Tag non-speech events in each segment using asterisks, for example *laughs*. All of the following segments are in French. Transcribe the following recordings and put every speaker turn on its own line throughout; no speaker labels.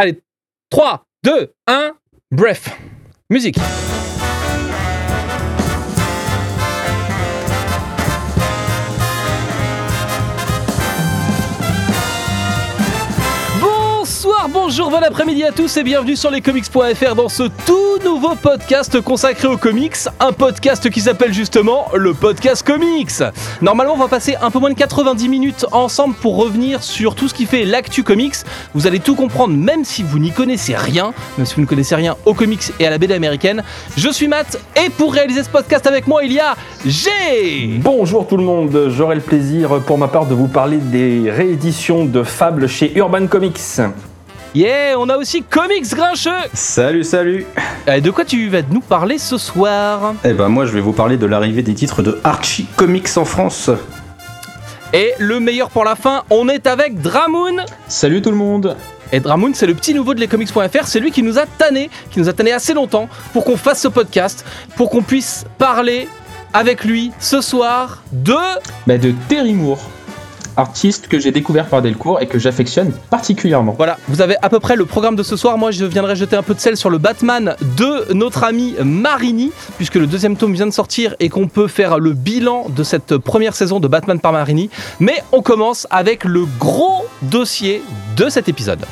Allez, 3, 2, 1, bref. Musique. Bonjour, bon après-midi à tous et bienvenue sur lescomics.fr dans ce tout nouveau podcast consacré aux comics, un podcast qui s'appelle justement le podcast comics. Normalement, on va passer un peu moins de 90 minutes ensemble pour revenir sur tout ce qui fait l'actu comics. Vous allez tout comprendre même si vous n'y connaissez rien, même si vous ne connaissez rien aux comics et à la BD américaine. Je suis Matt et pour réaliser ce podcast avec moi, il y a G.
Bonjour tout le monde, j'aurai le plaisir pour ma part de vous parler des rééditions de Fable chez Urban Comics.
Yeah, on a aussi Comics Grincheux.
Salut, salut
Et de quoi tu vas nous parler ce soir
Eh ben moi je vais vous parler de l'arrivée des titres de Archie Comics en France.
Et le meilleur pour la fin, on est avec Dramoon.
Salut tout le monde
Et Dramoon, c'est le petit nouveau de lescomics.fr, c'est lui qui nous a tanné, qui nous a tanné assez longtemps pour qu'on fasse ce podcast, pour qu'on puisse parler avec lui ce soir de...
bah De Terry Moore, artiste que j'ai découvert par Delcourt et que j'affectionne particulièrement.
Voilà, vous avez à peu près le programme de ce soir. Moi, je viendrai jeter un peu de sel sur le Batman de notre ami Marini, puisque le deuxième tome vient de sortir et qu'on peut faire le bilan de cette première saison de Batman par Marini. Mais on commence avec le gros dossier de cet épisode.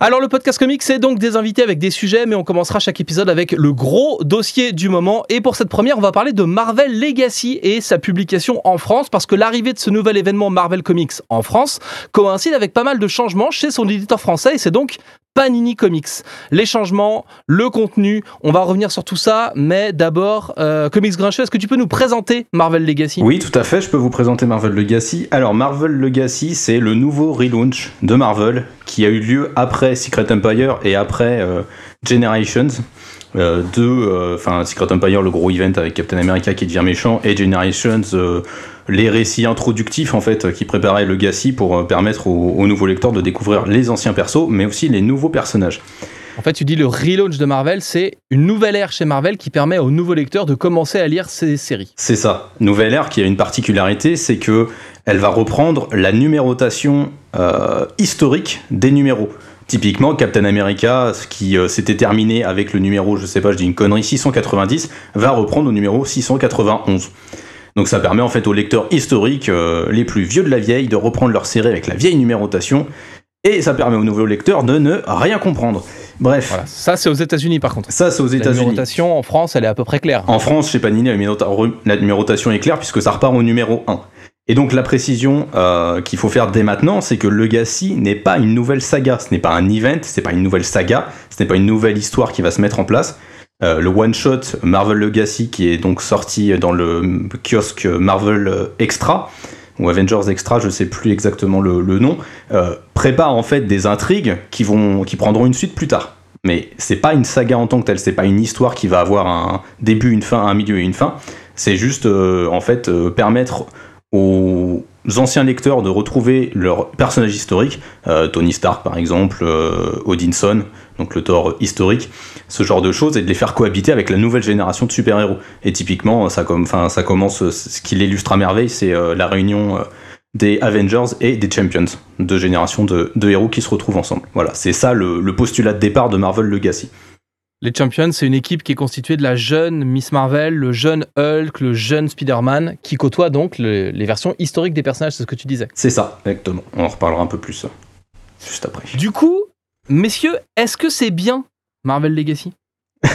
Alors le podcast comics, c'est donc des invités avec des sujets, mais on commencera chaque épisode avec le gros dossier du moment. Et pour cette première, on va parler de Marvel Legacy et sa publication en France, parce que l'arrivée de ce nouvel événement Marvel Comics en France coïncide avec pas mal de changements chez son éditeur français, et c'est donc Panini Comics. Les changements, le contenu, on va revenir sur tout ça, mais d'abord, euh, Comics Grincheux, est-ce que tu peux nous présenter Marvel Legacy?
Oui, tout à fait, je peux vous présenter Marvel Legacy. Alors Marvel Legacy, c'est le nouveau relaunch de Marvel qui a eu lieu après Secret Empire et après euh, Generations. Euh, enfin Secret Empire, le gros event avec Captain America qui devient méchant, et Generations, les récits introductifs en fait qui préparaient Legacy pour euh, permettre aux, aux nouveaux lecteurs de découvrir les anciens persos, mais aussi les nouveaux personnages.
En fait, tu dis le relaunch de Marvel, c'est une nouvelle ère chez Marvel qui permet aux nouveaux lecteurs de commencer à lire ces séries.
C'est ça. Nouvelle ère qui a une particularité, c'est que elle va reprendre la numérotation euh, historique des numéros. Typiquement, Captain America, ce qui euh, s'était terminé avec le numéro, je sais pas, je dis une connerie, 690, va reprendre au numéro 691. Donc ça permet en fait aux lecteurs historiques euh, les plus vieux de la vieille de reprendre leur série avec la vieille numérotation, et ça permet aux nouveaux lecteurs de ne rien comprendre. Bref,
Voilà, ça c'est aux États-Unis par contre.
ça c'est aux
La
États-Unis.
numérotation en France, elle est à peu près claire.
En France, chez Panini, la, numérotation est claire puisque ça repart au numéro 1. Et donc la précision euh, qu'il faut faire dès maintenant, c'est que Legacy n'est pas une nouvelle saga, ce n'est pas un event, c'est pas une nouvelle saga, ce n'est pas une nouvelle histoire qui va se mettre en place. Euh, le one-shot Marvel Legacy qui est donc sorti dans le kiosque Marvel Extra, ou Avengers Extra, je sais plus exactement le, nom, euh, prépare en fait des intrigues qui, vont, qui prendront une suite plus tard. Mais c'est pas une saga en tant que telle, c'est pas une histoire qui va avoir un début, une fin, un milieu et une fin. C'est juste euh, en fait permettre aux anciens lecteurs de retrouver leur personnage historique, euh, Tony Stark par exemple, Odinson, donc le Thor historique, ce genre de choses, et de les faire cohabiter avec la nouvelle génération de super-héros. Et typiquement, ça, comme, enfin, ça commence, ce qui l'illustre à merveille, c'est euh, la réunion euh, des Avengers et des Champions, deux générations de, de héros qui se retrouvent ensemble. Voilà, c'est ça le, le postulat de départ de Marvel Legacy.
Les Champions, c'est une équipe qui est constituée de la jeune Miss Marvel, le jeune Hulk, le jeune Spider-Man, qui côtoie donc le- les versions historiques des personnages, c'est ce que tu disais.
C'est ça, exactement. On en reparlera un peu plus euh, juste après.
Du coup, messieurs, est-ce que c'est bien Marvel Legacy? *laughs*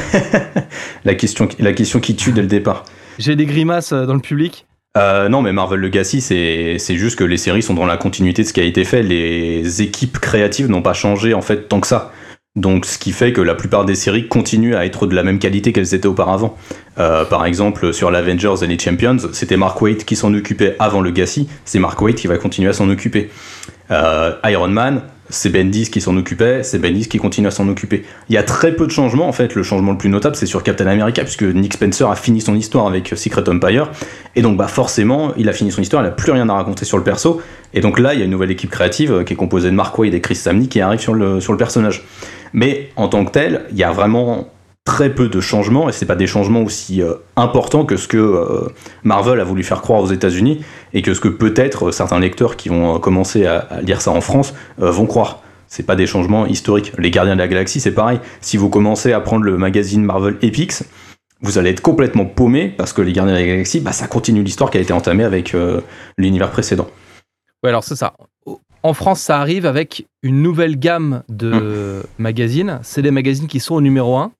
La, question, la question qui tue dès le départ.
J'ai des grimaces euh, dans le public.
Euh, non, mais Marvel Legacy, c'est juste que les séries sont dans la continuité de ce qui a été fait. Les équipes créatives n'ont pas changé en fait tant que ça. Donc, ce qui fait que la plupart des séries continuent à être de la même qualité qu'elles étaient auparavant. Euh, par exemple, sur l'Avengers et les Champions, c'était Mark Waid qui s'en occupait avant Legacy. C'est Mark Waid qui va continuer à s'en occuper. Euh, Iron Man, c'est Bendis qui s'en occupait, c'est Bendis qui continue à s'en occuper. Il y a très peu de changements en fait. Le changement le plus notable, c'est sur Captain America, puisque Nick Spencer a fini son histoire avec Secret Empire. Et donc, bah, forcément, il a fini son histoire, il n'a plus rien à raconter sur le perso. Et donc là, il y a une nouvelle équipe créative euh, qui est composée de Mark Waid et Chris Samney qui arrive sur le personnage. Mais en tant que tel, il y a vraiment très peu de changements, et c'est pas des changements aussi euh, importants que ce que euh, Marvel a voulu faire croire aux États-Unis, et que ce que peut-être certains lecteurs qui vont commencer à, à lire ça en France vont croire. C'est pas des changements historiques. Les Gardiens de la Galaxie, c'est pareil. Si vous commencez à prendre le magazine Marvel Epics, vous allez être complètement paumé parce que les Gardiens de la Galaxie, bah, ça continue l'histoire qui a été entamée avec l'univers précédent.
Ouais, alors c'est ça. En France, ça arrive avec une nouvelle gamme de
Hum.
magazines. C'est les magazines qui sont au numéro 1.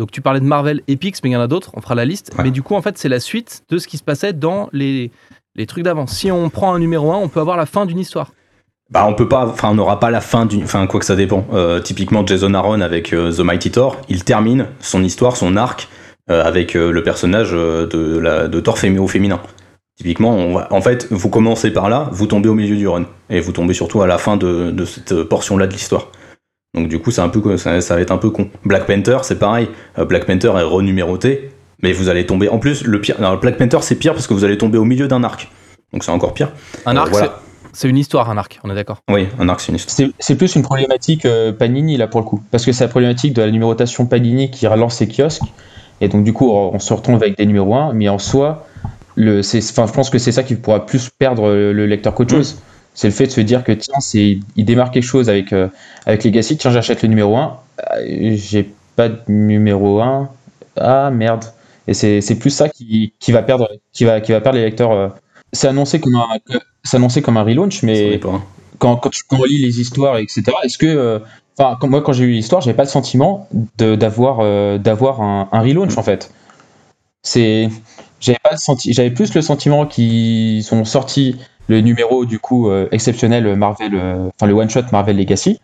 Donc tu parlais de Marvel Epics, mais il y en a d'autres, on fera la liste.
Ouais.
Mais du coup, en fait, c'est la suite de ce qui se passait dans les, les trucs d'avant. Si on prend un numéro 1, on peut avoir la fin d'une histoire.
Bah on peut pas, enfin on n'aura pas la fin d'une, enfin quoi que ça dépend. Euh, typiquement Jason Aaron avec euh, The Mighty Thor, il termine son histoire, son arc euh, avec le personnage de, la, de Thor fémi- au féminin. Typiquement, on va, en fait, vous commencez par là, vous tombez au milieu du run et vous tombez surtout à la fin de, de cette portion-là de l'histoire. Donc du coup, c'est un peu, co- ça, ça va être un peu con. Black Panther, c'est pareil. Euh, Black Panther est renuméroté, mais vous allez tomber. En plus, le pire, alors, Black Panther c'est pire parce que vous allez tomber au milieu d'un arc. Donc c'est encore pire.
Un
Euh,
arc,
voilà.
c'est- c'est une histoire, un arc, on est d'accord.
Oui, un arc c'est une histoire.
C'est plus une problématique euh, Panini là pour le coup. Parce que c'est la problématique de la numérotation Panini qui relance ses kiosques. Et donc du coup on se retrouve avec des numéros 1, mais en soi, le, c'est- enfin, je pense que c'est ça qui pourra plus perdre le, le lecteur qu'autre chose. C'est le fait de se dire que tiens, c'est, il démarre quelque chose avec, euh, avec Legacy, tiens j'achète le numéro 1, euh, j'ai pas de numéro 1, ah merde. Et c'est, plus ça qui, qui va perdre qui va, qui va perdre les lecteurs. euh. C'est annoncé comme un, c'est annoncé comme un relaunch, mais
dépend.
quand, quand tu lit les histoires, etc., est-ce que. euh, Enfin, moi, quand j'ai lu l'histoire, j'avais pas le sentiment d'avoir euh, d'avoir un, un relaunch, en fait. C'est. J'avais pas le senti, j'avais plus le sentiment qu'ils ont sorti le numéro, du coup, euh, exceptionnel Marvel, euh, enfin, le one-shot Marvel Legacy.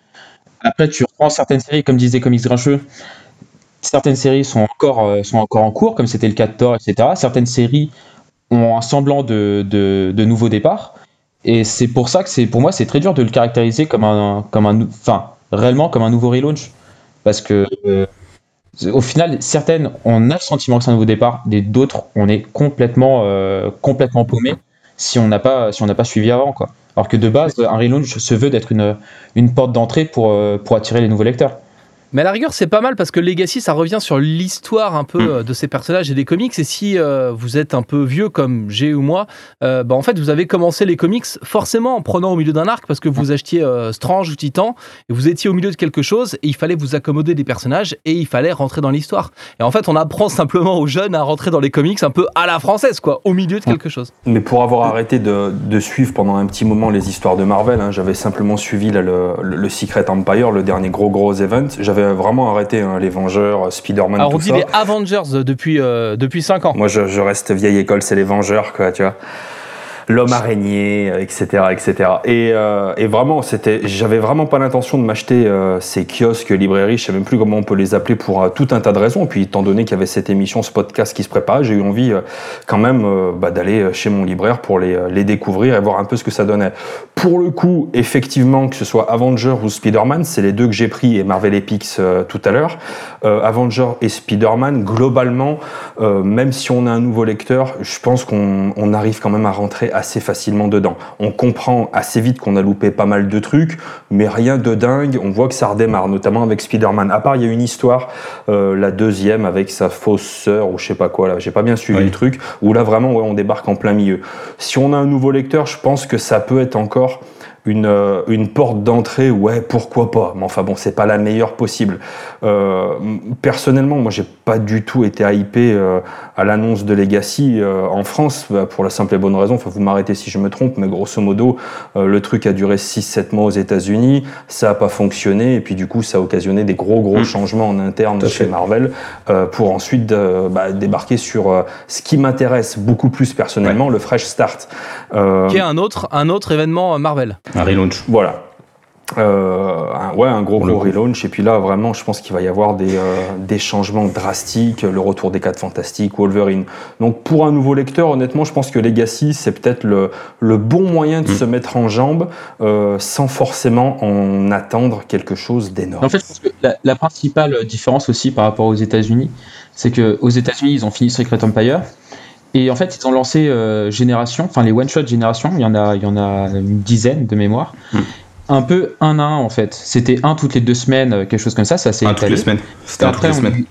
Après, tu reprends certaines séries, comme disait Comics Grincheux, certaines séries sont encore, euh, sont encore en cours, comme c'était le cas de Thor, etc. Certaines séries ont un semblant de, de, nouveau départ. Et c'est pour ça que c'est pour moi c'est très dur de le caractériser comme un comme un enfin réellement comme un nouveau relaunch parce que euh, au final certaines on a le sentiment que c'est un nouveau départ et d'autres on est complètement euh, complètement paumé si on n'a pas si on n'a pas suivi avant quoi. Alors que de base un relaunch se veut d'être une une porte d'entrée pour euh, pour attirer les nouveaux lecteurs.
Mais à la rigueur, c'est pas mal parce que Legacy, ça revient sur l'histoire un peu
Mm.
euh, de ces personnages et des comics. Et si euh, vous êtes un peu vieux comme j'ai ou moi, euh, bah, en fait, vous avez commencé les comics forcément en prenant au milieu d'un arc parce que vous achetiez euh, Strange ou Titan et vous étiez au milieu de quelque chose et il fallait vous accommoder des personnages et il fallait rentrer dans l'histoire. Et en fait, on apprend simplement aux jeunes à rentrer dans les comics un peu à la française, quoi, au milieu de quelque chose.
Mais pour avoir arrêté de, de suivre pendant un petit moment les histoires de Marvel, hein, j'avais simplement suivi là, le, le- le Secret Empire, le dernier gros gros event. J'avais vraiment arrêté hein, les Vengeurs, Spider-Man,
Alors, on dit
ça.
les Avengers depuis, euh, depuis 5 ans.
Moi, je, je reste vieille école, c'est les Vengeurs, quoi, tu vois. L'homme araignée, euh, etc., etc. Et, euh, et vraiment, c'était, j'avais vraiment pas l'intention de m'acheter euh, ces kiosques, librairies, je sais même plus comment on peut les appeler pour euh, tout un tas de raisons. Et puis, étant donné qu'il y avait cette émission, ce podcast qui se préparait, j'ai eu envie euh, quand même bah, d'aller chez mon libraire pour les, les découvrir et voir un peu ce que ça donnait. Pour le coup, effectivement, que ce soit Avenger ou Spider-Man, c'est les deux que j'ai pris et Marvel Epics tout à l'heure. Avenger et Spider-Man, globalement, même si on a un nouveau lecteur, je pense qu'on on arrive quand même à rentrer assez facilement dedans. On comprend assez vite qu'on a loupé pas mal de trucs, mais rien de dingue. On voit que ça redémarre, notamment avec Spider-Man. À part, il y a une histoire, euh, la deuxième avec sa fausse sœur ou je sais pas quoi là. J'ai pas bien suivi
Oui.
le truc. Où là vraiment, ouais, on débarque en plein milieu. Si on a un nouveau lecteur, je pense que ça peut être encore une, euh, une porte d'entrée, ouais, pourquoi pas. Mais enfin bon, c'est pas la meilleure possible. Euh, personnellement, moi, j'ai pas du tout été hypé euh, à l'annonce de Legacy euh, en France, bah, pour la simple et bonne raison. Enfin, vous m'arrêtez si je me trompe, mais grosso modo, euh, le truc a duré 6-7 mois aux États-Unis, ça a pas fonctionné, et puis du coup, ça a occasionné des gros gros
Mm.
changements en interne chez
fait.
Marvel, euh, pour ensuite euh, bah, débarquer sur euh, ce qui m'intéresse beaucoup plus personnellement, le fresh start. Euh,
Qui est un autre, un autre événement Marvel.
Un relaunch.
voilà. Euh, un, ouais, un gros gros relaunch. Et puis là, vraiment, je pense qu'il va y avoir des, euh, des changements drastiques. Le retour des 4 fantastiques, Wolverine. Donc, pour un nouveau lecteur, honnêtement, je pense que Legacy, c'est peut-être le, le bon moyen de
Mm.
se mettre en jambe euh, sans forcément en attendre quelque chose d'énorme.
En fait, je pense que la, la principale différence aussi par rapport aux États-Unis, c'est que aux États-Unis, ils ont fini Secret Empire. Et en fait, ils ont lancé euh, Génération, enfin les one-shot Génération, il y, en a, il y en a une dizaine de mémoire.
Mm.
Un peu un à un en fait. C'était un toutes les deux semaines, euh, quelque chose comme ça, ça s'est
Un toutes les semaines. C'était un toutes les semaines.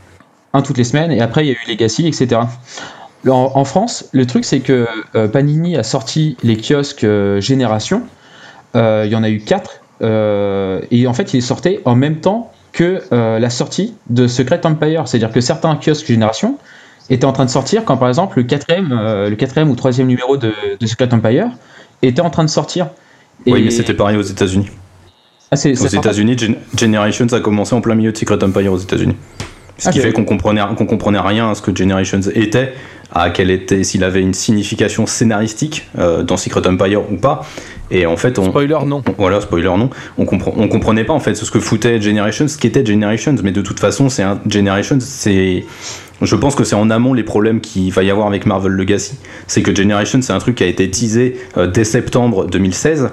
un toutes les semaines, et après il y a eu Legacy, etc. En, en France, le truc c'est que euh, Panini a sorti les kiosques euh, Génération. Il y en a eu quatre, et en fait il est sorti en même temps que la sortie de Secret Empire. C'est-à-dire que certains kiosques Génération étaient en train de sortir quand par exemple le quatrième, euh, le quatrième ou troisième numéro de, de Secret Empire était en train de sortir.
Oui, mais c'était pareil aux États-Unis.
Ah,
Aux États-Unis, Gen- Generations a commencé en plein milieu de Secret Empire aux États-Unis. Ce qui fait qu'on comprenait, qu'on comprenait rien à ce que Generations était, à quel était, s'il avait une signification scénaristique euh, dans Secret Empire ou pas. Et en fait, on,
Spoiler, non.
on- voilà, spoiler non, on, comprend, on comprenait pas en fait ce que foutait Generations, ce qu'était Generations, mais de toute façon, c'est un Generations, c'est. Je pense que c'est en amont les problèmes qu'il va y avoir avec Marvel Legacy. C'est que Generations, c'est un truc qui a été teasé euh, dès septembre 2016,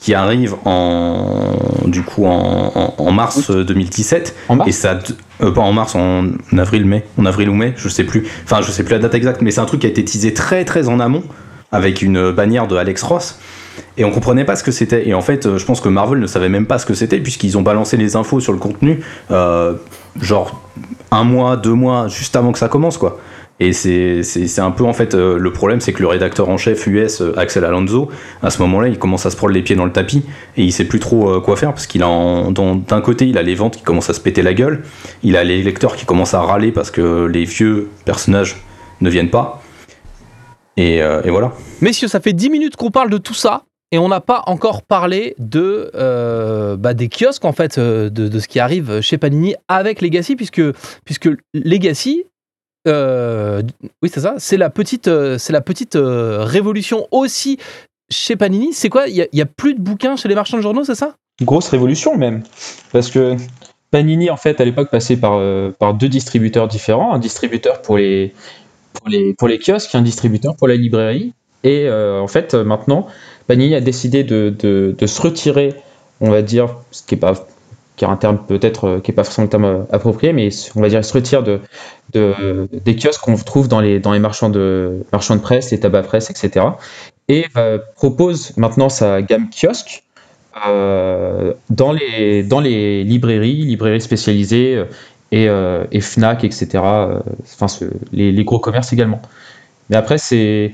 qui arrive en. Du coup, en, en- en mars euh, 2017.
En mars
Et ça. Euh, pas en mars, en avril, mai. En avril ou mai, je sais plus. Enfin, je sais plus la date exacte, mais c'est un truc qui a été teasé très très en amont, avec une bannière de Alex Ross. Et on comprenait pas ce que c'était. Et en fait, euh, je pense que Marvel ne savait même pas ce que c'était, puisqu'ils ont balancé les infos sur le contenu, euh, genre un mois, deux mois, juste avant que ça commence, quoi. Et c'est un peu, en fait, euh, le problème, c'est que le rédacteur en chef US, euh, Axel Alonso, à ce moment-là, il commence à se prendre les pieds dans le tapis, et il sait plus trop euh, quoi faire, parce qu'il a, d'un côté, il a les ventes qui commencent à se péter la gueule, il a les lecteurs qui commencent à râler parce que les vieux personnages ne viennent pas. Et, voilà.
Messieurs, ça fait 10 minutes qu'on parle de tout ça. Et on n'a pas encore parlé de bah, des kiosques en fait de, de ce qui arrive chez Panini avec Legacy puisque puisque Legacy euh, oui c'est ça c'est la petite euh, la petite euh, révolution aussi chez Panini c'est quoi? Il y, a- plus de bouquins chez les marchands de journaux c'est ça?
Grosse révolution même. Parce que Panini, en fait, à l'époque, passait par, par deux distributeurs différents. Un distributeur pour les, pour les, pour les kiosques un distributeur pour la librairie. Et en fait, maintenant, Panini a décidé de, de, de se retirer, on va dire, ce qui est pas qui est un terme peut-être euh, qui n'est pas forcément le terme euh, approprié, mais on va dire se retire de, de, des kiosques qu'on trouve dans les, dans les marchands, de, marchands de presse, les tabacs presse, etc. Et propose maintenant sa gamme kiosque euh, dans, les, dans les librairies, librairies spécialisées et, Fnac, etc. Enfin, les, gros commerces également. Mais après, c'est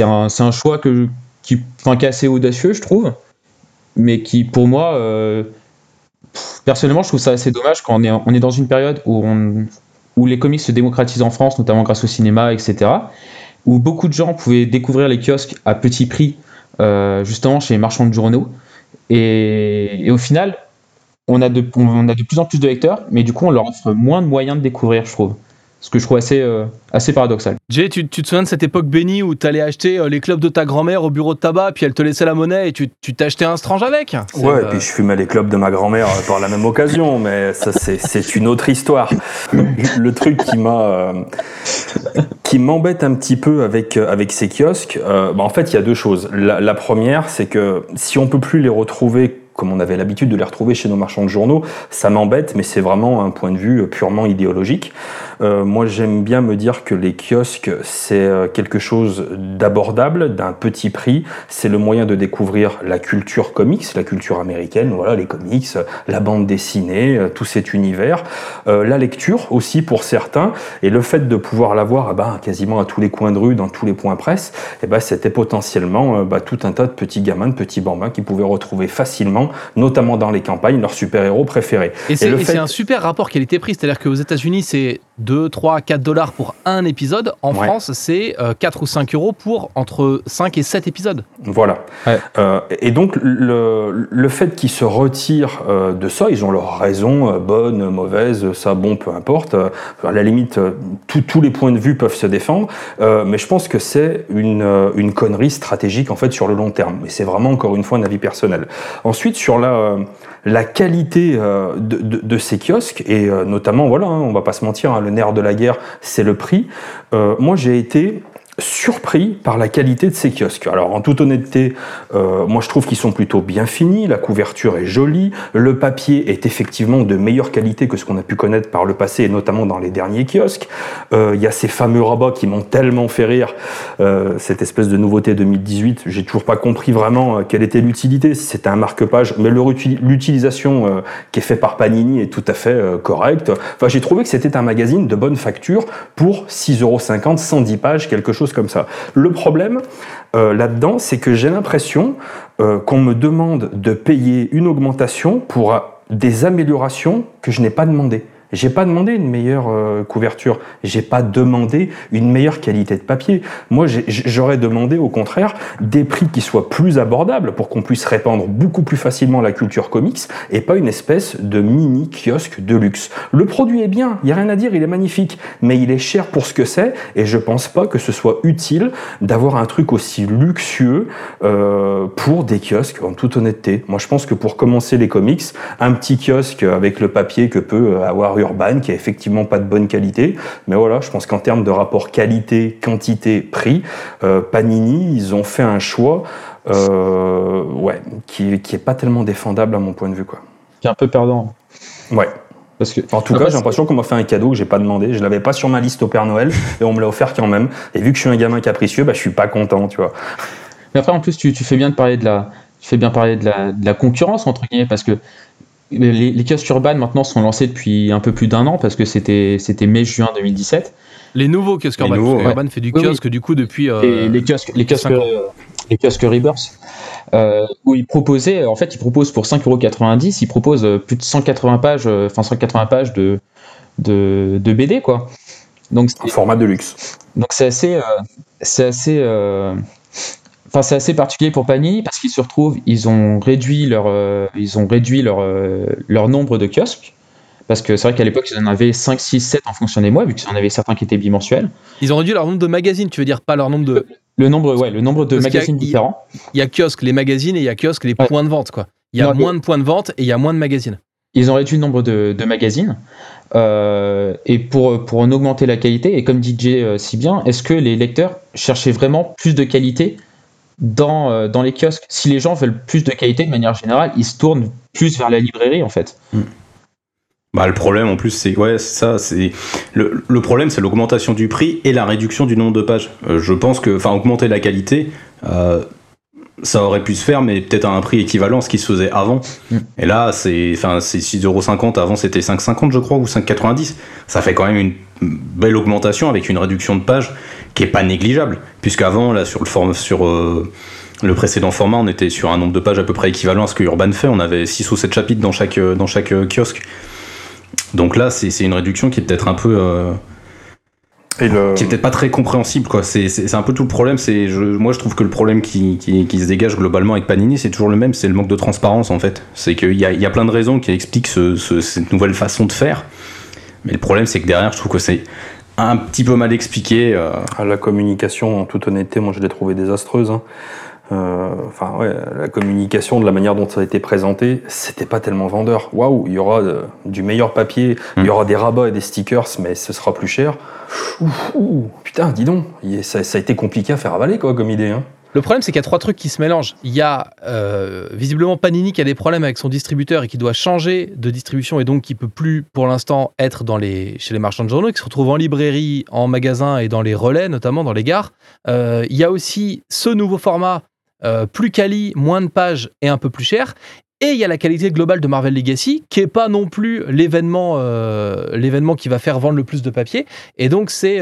un, un choix qui, enfin, qui est assez audacieux, je trouve, mais qui, pour moi, personnellement, je trouve ça assez dommage quand on est, dans une période où, les comics se démocratisent en France, notamment grâce au cinéma, etc., où beaucoup de gens pouvaient découvrir les kiosques à petit prix, euh, justement chez les marchands de journaux. Et, et au final, on a, de, on a de plus en plus de lecteurs, mais du coup, on leur offre moins de moyens de découvrir, je trouve. Ce que je trouve assez, euh, assez paradoxal.
Jay tu, tu te souviens de cette époque bénie où t'allais acheter euh, les clubs de ta grand-mère au bureau de tabac puis elle te laissait la monnaie et tu tu t'achetais un strange avec?
Ouais, et puis je fumais les clubs de ma grand-mère euh, par la même occasion, *laughs* mais ça c'est c'est une autre histoire. Le truc qui m'a euh, qui m'embête un petit peu avec euh, avec ces kiosques, euh, bah, en fait il y a deux choses. La, la première, c'est que si on peut plus les retrouver comme on avait l'habitude de les retrouver chez nos marchands de journaux, ça m'embête, mais c'est vraiment un point de vue purement idéologique. Euh, moi, j'aime bien me dire que les kiosques, c'est euh, quelque chose d'abordable, d'un petit prix. C'est le moyen de découvrir la culture comics, la culture américaine, voilà, les comics, la bande dessinée, euh, tout cet univers. La lecture aussi pour certains, et le fait de pouvoir l'avoir eh ben, quasiment à tous les coins de rue, dans tous les points presse, eh ben, c'était potentiellement bah, tout un tas de petits gamins, de petits bambins qui pouvaient retrouver facilement, notamment dans les campagnes, leurs super-héros préférés.
Et c'est
fait-
un super rapport qualité-prix, c'est-à-dire qu'aux États-Unis, c'est 2, 3, 4 dollars pour un épisode. En
Ouais.
France, c'est euh, 4 ou 5 euros pour entre 5 et 7 épisodes.
Voilà.
Ouais.
Euh, et donc le, le fait qu'ils se retirent euh, de ça, ils ont leur raison, euh, bonne, mauvaise, ça, bon, peu importe. Euh, à la limite, tout- tous les points de vue peuvent se défendre. Euh, mais je pense que c'est une, une connerie stratégique en fait sur le long terme. Mais c'est vraiment encore une fois un avis personnel. Ensuite, sur la, euh, la qualité euh, de, ces kiosques et euh, notamment, voilà, hein, on va pas se mentir, hein, le nerf de la guerre, c'est le prix. Euh, moi, j'ai été surpris par la qualité de ces kiosques. Alors en toute honnêteté, euh, moi je trouve qu'ils sont plutôt bien finis, la couverture est jolie, le papier est effectivement de meilleure qualité que ce qu'on a pu connaître par le passé et notamment dans les derniers kiosques. Euh, Il y a ces fameux rabats qui m'ont tellement fait rire, euh, cette espèce de nouveauté 2018, j'ai toujours pas compris vraiment euh, quelle était l'utilité, si c'était un marque-page, mais l'utilisation euh, qui est faite par Panini est tout à fait correcte. Enfin j'ai trouvé que c'était un magazine de bonne facture pour 6,50€, 110 pages, quelque chose comme ça. Le problème euh, là-dedans, c'est que j'ai l'impression euh, qu'on me demande de payer une augmentation pour euh, des améliorations que je n'ai pas demandé. J'ai pas demandé une meilleure euh, couverture, j'ai pas demandé une meilleure qualité de papier. Moi, j'aurais demandé au contraire des prix qui soient plus abordables pour qu'on puisse répandre beaucoup plus facilement la culture comics et pas une espèce de mini kiosque de luxe. Le produit est bien, il y a rien à dire, il est magnifique, mais il est cher pour ce que c'est et je pense pas que ce soit utile d'avoir un truc aussi luxueux euh, pour des kiosques en toute honnêteté. Moi, je pense que pour commencer les comics, un petit kiosque avec le papier que peut avoir Urban, qui est effectivement pas de bonne qualité, mais voilà, je pense qu'en termes de rapport qualité, quantité, prix, euh, Panini, ils ont fait un choix, euh, ouais, qui, qui est pas tellement défendable à mon point de vue, quoi.
Qui est un peu perdant.
Ouais.
Parce que
En tout
Après,
cas, j'ai l'impression qu'on m'a fait un cadeau que j'ai pas demandé. Je l'avais pas sur ma liste au Père Noël et on me l'a offert quand même. Et vu que je suis un gamin capricieux, bah, je suis pas content, tu vois.
Mais après, en plus, tu, tu fais bien de parler de la, tu fais bien parler de la, de la concurrence entre guillemets, parce que les, les kiosques urbains maintenant sont lancés depuis un peu plus d'un an, parce que c'était, c'était mai-juin 2017.
Les nouveaux kiosques que
ouais.
Urban fait du
Oui, oui.
kiosque du coup depuis. euh,
Et les kiosques, les kiosques, euh, les kiosques Rebirth, euh, où ils proposaient, en fait, ils proposent pour 5,90€, ils proposent plus de 180 pages, enfin 180 pages de, de, de BD, quoi. Donc,
Un format de luxe.
Donc c'est assez, euh, c'est assez, euh, enfin c'est assez particulier pour Panini parce qu'ils se retrouvent, ils ont réduit leur, euh, ils ont réduit leur, euh, leur nombre de kiosques parce que c'est vrai qu'à l'époque ils en avaient 5, 6, 7 en fonction des mois vu qu'il y en avait certains qui étaient bimensuels.
Ils ont réduit leur nombre de magazines, tu veux dire pas leur nombre de.
Le nombre, ouais, le nombre de
Parce a-
magazines différents.
Il y a kiosque les magazines et il y a kiosque les
Ouais.
points de vente quoi. Il y a
Non,
moins de points de vente et il y a moins de magazines.
Ils ont réduit le nombre de, de magazines euh, et pour pour en augmenter la qualité et comme DJ euh, si bien, est-ce que les lecteurs cherchaient vraiment plus de qualité dans, euh, dans les kiosques. Si les gens veulent plus de qualité de manière générale, ils se tournent plus vers la librairie en fait.
Bah, le problème en plus, c'est ouais, ça. C'est le, le problème, c'est l'augmentation du prix et la réduction du nombre de pages. Euh, je pense que, enfin, augmenter la qualité, euh, ça aurait pu se faire, mais peut-être à un prix équivalent à ce qui se faisait avant.
Mm.
Et là, c'est, enfin, c'est 6,50€. Avant, c'était 5,50, je crois, ou 5,90. Ça fait quand même une belle augmentation avec une réduction de pages qui est pas négligeable, puisqu'avant, là, sur le form- sur euh, le précédent format, on était sur un nombre de pages à peu près équivalent à ce que Urban fait. On avait 6 ou 7 chapitres dans chaque, dans chaque euh, kiosque. Donc là, c'est une réduction qui est peut-être un peu, euh,
Et le...
qui est peut-être pas très compréhensible, quoi. C'est un peu tout le problème. C'est, je, moi, je trouve que le problème qui, qui, qui se dégage globalement avec Panini, c'est toujours le même, c'est le manque de transparence, en fait. C'est qu'il y a, il y a plein de raisons qui expliquent ce- ce- cette nouvelle façon de faire. Mais le problème, c'est que derrière, je trouve que c'est un petit peu mal expliqué. euh,
Ah, La communication, en toute honnêteté, moi je l'ai trouvée désastreuse. hein. Euh, Enfin, ouais, la communication, de la manière dont ça a été présenté, c'était pas tellement vendeur. Waouh, il y aura euh, du meilleur papier, il y aura des rabats et des stickers, mais ce sera plus cher. Ouh, ouh, putain, dis donc, ça a été compliqué à faire avaler, quoi, comme idée. Hein.
Le problème, c'est qu'il y a trois trucs qui se mélangent. Il y a euh, visiblement Panini qui a des problèmes avec son distributeur et qui doit changer de distribution et donc qui peut plus, pour l'instant, être chez les marchands de journaux, qui se retrouve en librairie, en magasin et dans les relais, notamment dans les gares. Euh, il y a aussi ce nouveau format euh, plus quali, moins de pages et un peu plus cher. Et il y a la qualité globale de Marvel Legacy, qui est pas non plus l'événement, qui va faire vendre le plus de papier. Et donc, c'est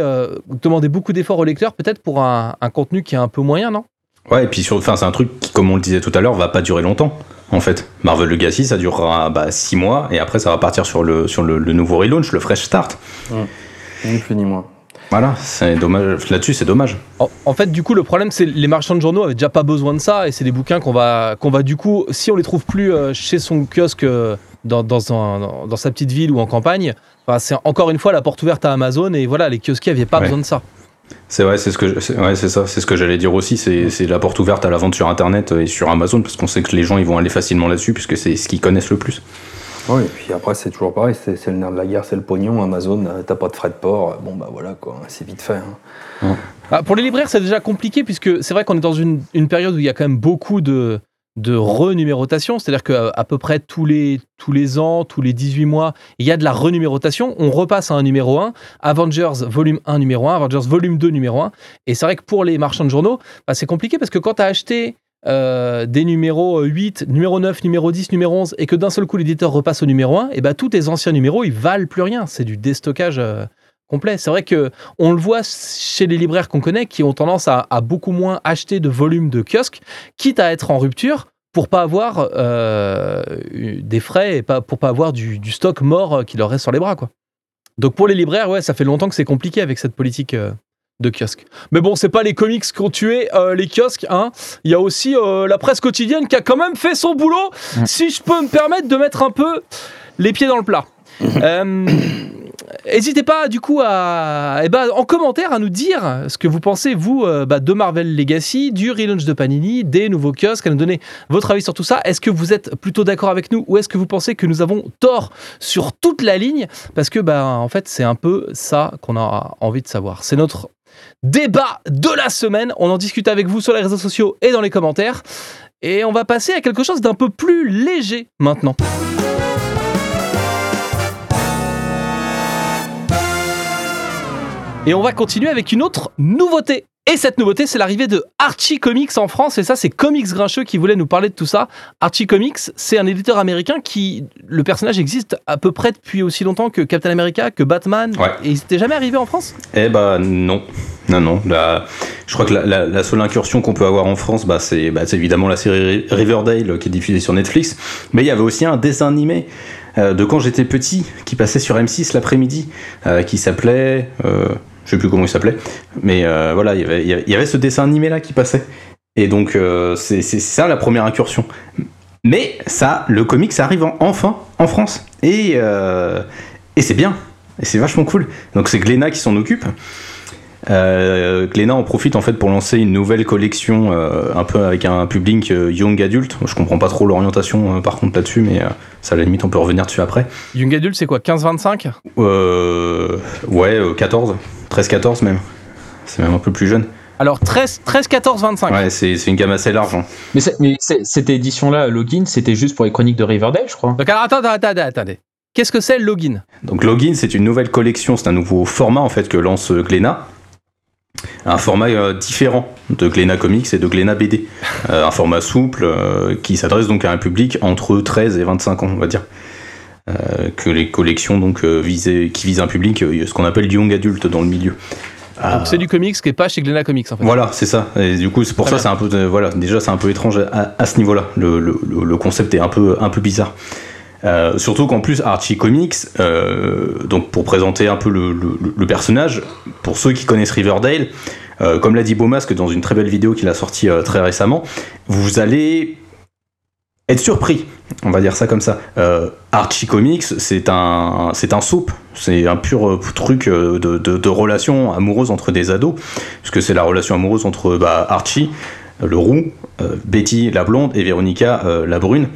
demander beaucoup d'efforts au lecteur, peut-être pour un contenu qui est un peu moyen, non?
Ouais, et puis enfin, c'est un truc qui, comme on le disait tout à l'heure, va pas durer longtemps. En fait, Marvel Legacy, ça durera 6 mois et après ça va partir sur le, sur le, le nouveau relaunch, le fresh start.
Ni plus ni moins.
Voilà, c'est dommage. Là-dessus, c'est dommage.
En, en fait, du coup, le problème, c'est les marchands de journaux avaient déjà pas besoin de ça, et c'est des bouquins qu'on va, qu'on va du coup, si on les trouve plus euh, chez son kiosque euh, dans, dans, un- dans- dans sa petite ville ou en campagne, enfin, c'est encore une fois la porte ouverte à Amazon, et voilà, les kiosquiers n'avaient pas
Ouais.
besoin de ça.
C'est ouais, c'est ce que je- c'est- ouais, c'est ça, c'est ce que j'allais dire aussi. C'est c'est la porte ouverte à la vente sur Internet et sur Amazon parce qu'on sait que les gens ils vont aller facilement là-dessus puisque c'est ce qu'ils connaissent le plus.
Oui, et puis après, c'est toujours pareil, c'est c'est le nerf de la guerre, c'est le pognon. Amazon, euh, t'as pas de frais de port, bon bah voilà quoi, c'est vite fait. hein.
Ah, pour les libraires, c'est déjà compliqué puisque c'est vrai qu'on est dans une, une période où il y a quand même beaucoup de, de renumérotation, c'est-à-dire qu'à à peu près tous les, tous les ans, tous les 18 mois, il y a de la renumérotation. On repasse à un numéro 1, Avengers volume 1 numéro 1, Avengers volume 2 numéro 1. Et c'est vrai que pour les marchands de journaux, bah, c'est compliqué parce que quand tu as acheté euh, des numéros 8, numéro 9, numéro 10, numéro 11, et que d'un seul coup l'éditeur repasse au numéro 1, et bah, tous tes anciens numéros, ils valent plus rien. C'est du déstockage euh, complet. C'est vrai que on le voit chez les libraires qu'on connaît qui ont tendance à, à beaucoup moins acheter de volume de kiosque, quitte à être en rupture pour pas avoir euh, des frais et pas, pour pas avoir du, du stock mort euh, qui leur reste sur les bras. Quoi. Donc pour les libraires, ouais, ça fait longtemps que c'est compliqué avec cette politique euh, de kiosque. Mais bon, c'est pas les comics qui ont tué euh, les kiosques. Hein. Il y a aussi la presse quotidienne qui a quand même fait son boulot, si je peux me permettre de mettre un peu les pieds dans le plat. N'hésitez pas du coup à, eh ben, en commentaire à nous dire ce que vous pensez vous euh, bah, de Marvel Legacy, du relaunch de Panini, des nouveaux kiosques, à nous donner votre avis sur tout ça. Est-ce que vous êtes plutôt d'accord avec nous ou est-ce que vous pensez que nous avons tort sur toute la ligne? Parce que bah, en fait c'est un peu ça qu'on a envie de savoir. C'est notre débat de la semaine. On en discute avec vous sur les réseaux sociaux et dans les commentaires. Et on va passer à quelque chose d'un peu plus léger maintenant. Et on va continuer avec une autre nouveauté. Et cette nouveauté, c'est l'arrivée de Archie Comics en France. Et ça, c'est Comics Grincheux qui voulait nous parler de tout ça. Archie Comics, c'est un éditeur américain qui. Le personnage existe à peu près depuis aussi longtemps que Captain America, que Batman.
Ouais.
Et il n'était jamais arrivé en France?
Eh bah non. Non, non. La- je crois que la, la- la seule incursion qu'on peut avoir en France, bah, c'est bah, c'est évidemment la série Riverdale qui est diffusée sur Netflix. Mais il y avait aussi un dessin animé euh, de quand j'étais petit qui passait sur M6 l'après-midi euh, qui s'appelait. euh, je sais plus comment il s'appelait. Mais euh, voilà, il y avait- il y avait- il y avait ce dessin animé là qui passait. Et donc, euh, c'est ça la première incursion. Mais ça, le comic, ça arrive en- enfin en France. Et, euh, et c'est bien. Et c'est vachement cool. Donc c'est Glénat qui s'en occupe. Euh, Glénat en profite en fait pour lancer une nouvelle collection euh, un peu avec un public euh, young adulte. Je comprends pas trop l'orientation par contre là-dessus, mais ça à la limite on peut revenir dessus après.
Young Adult, c'est quoi 15-25
Euh, ouais, euh, 14, 13-14 même. C'est même un peu plus jeune.
Alors 13, 13 14, 25.
Ouais, c'est c'est une gamme assez large. hein.
Mais, c'est- mais c'est- cette édition-là, Login, c'était juste pour les chroniques de Riverdale, je crois.
Donc alors attends, attends, attends, attendez. Qu'est-ce que c'est le login?
Donc Login, c'est une nouvelle collection, c'est un nouveau format en fait que lance euh, Glénat. Un format euh, différent de Glénat Comics et de Glénat BD. Euh, un format souple euh, qui s'adresse donc à un public entre 13 et 25 ans, on va dire. Euh, que les collections donc euh, visent- qui visent un public, euh, ce qu'on appelle young adulte dans le milieu. Ah,
c'est du comics qui est pas chez Glénat Comics en fait.
voilà, c'est ça. Et du coup, c'est pour ça, c'est un peu, euh, voilà, déjà, c'est un peu étrange à, à ce niveau-là. Le, le- concept est un peu, un peu bizarre. Euh, surtout qu'en plus, Archie Comics, euh, donc pour présenter un peu le, le- personnage, pour ceux qui connaissent Riverdale, comme l'a dit Beaumasque dans une très belle vidéo qu'il a sortie très récemment, vous allez être surpris, on va dire ça comme ça. Euh, Archie Comics, c'est un, c'est un soap, c'est un pur euh, truc euh, de, relation amoureuse entre des ados, puisque c'est la relation amoureuse entre bah, Archie, le roux, Betty, la blonde, et Véronica, la brune.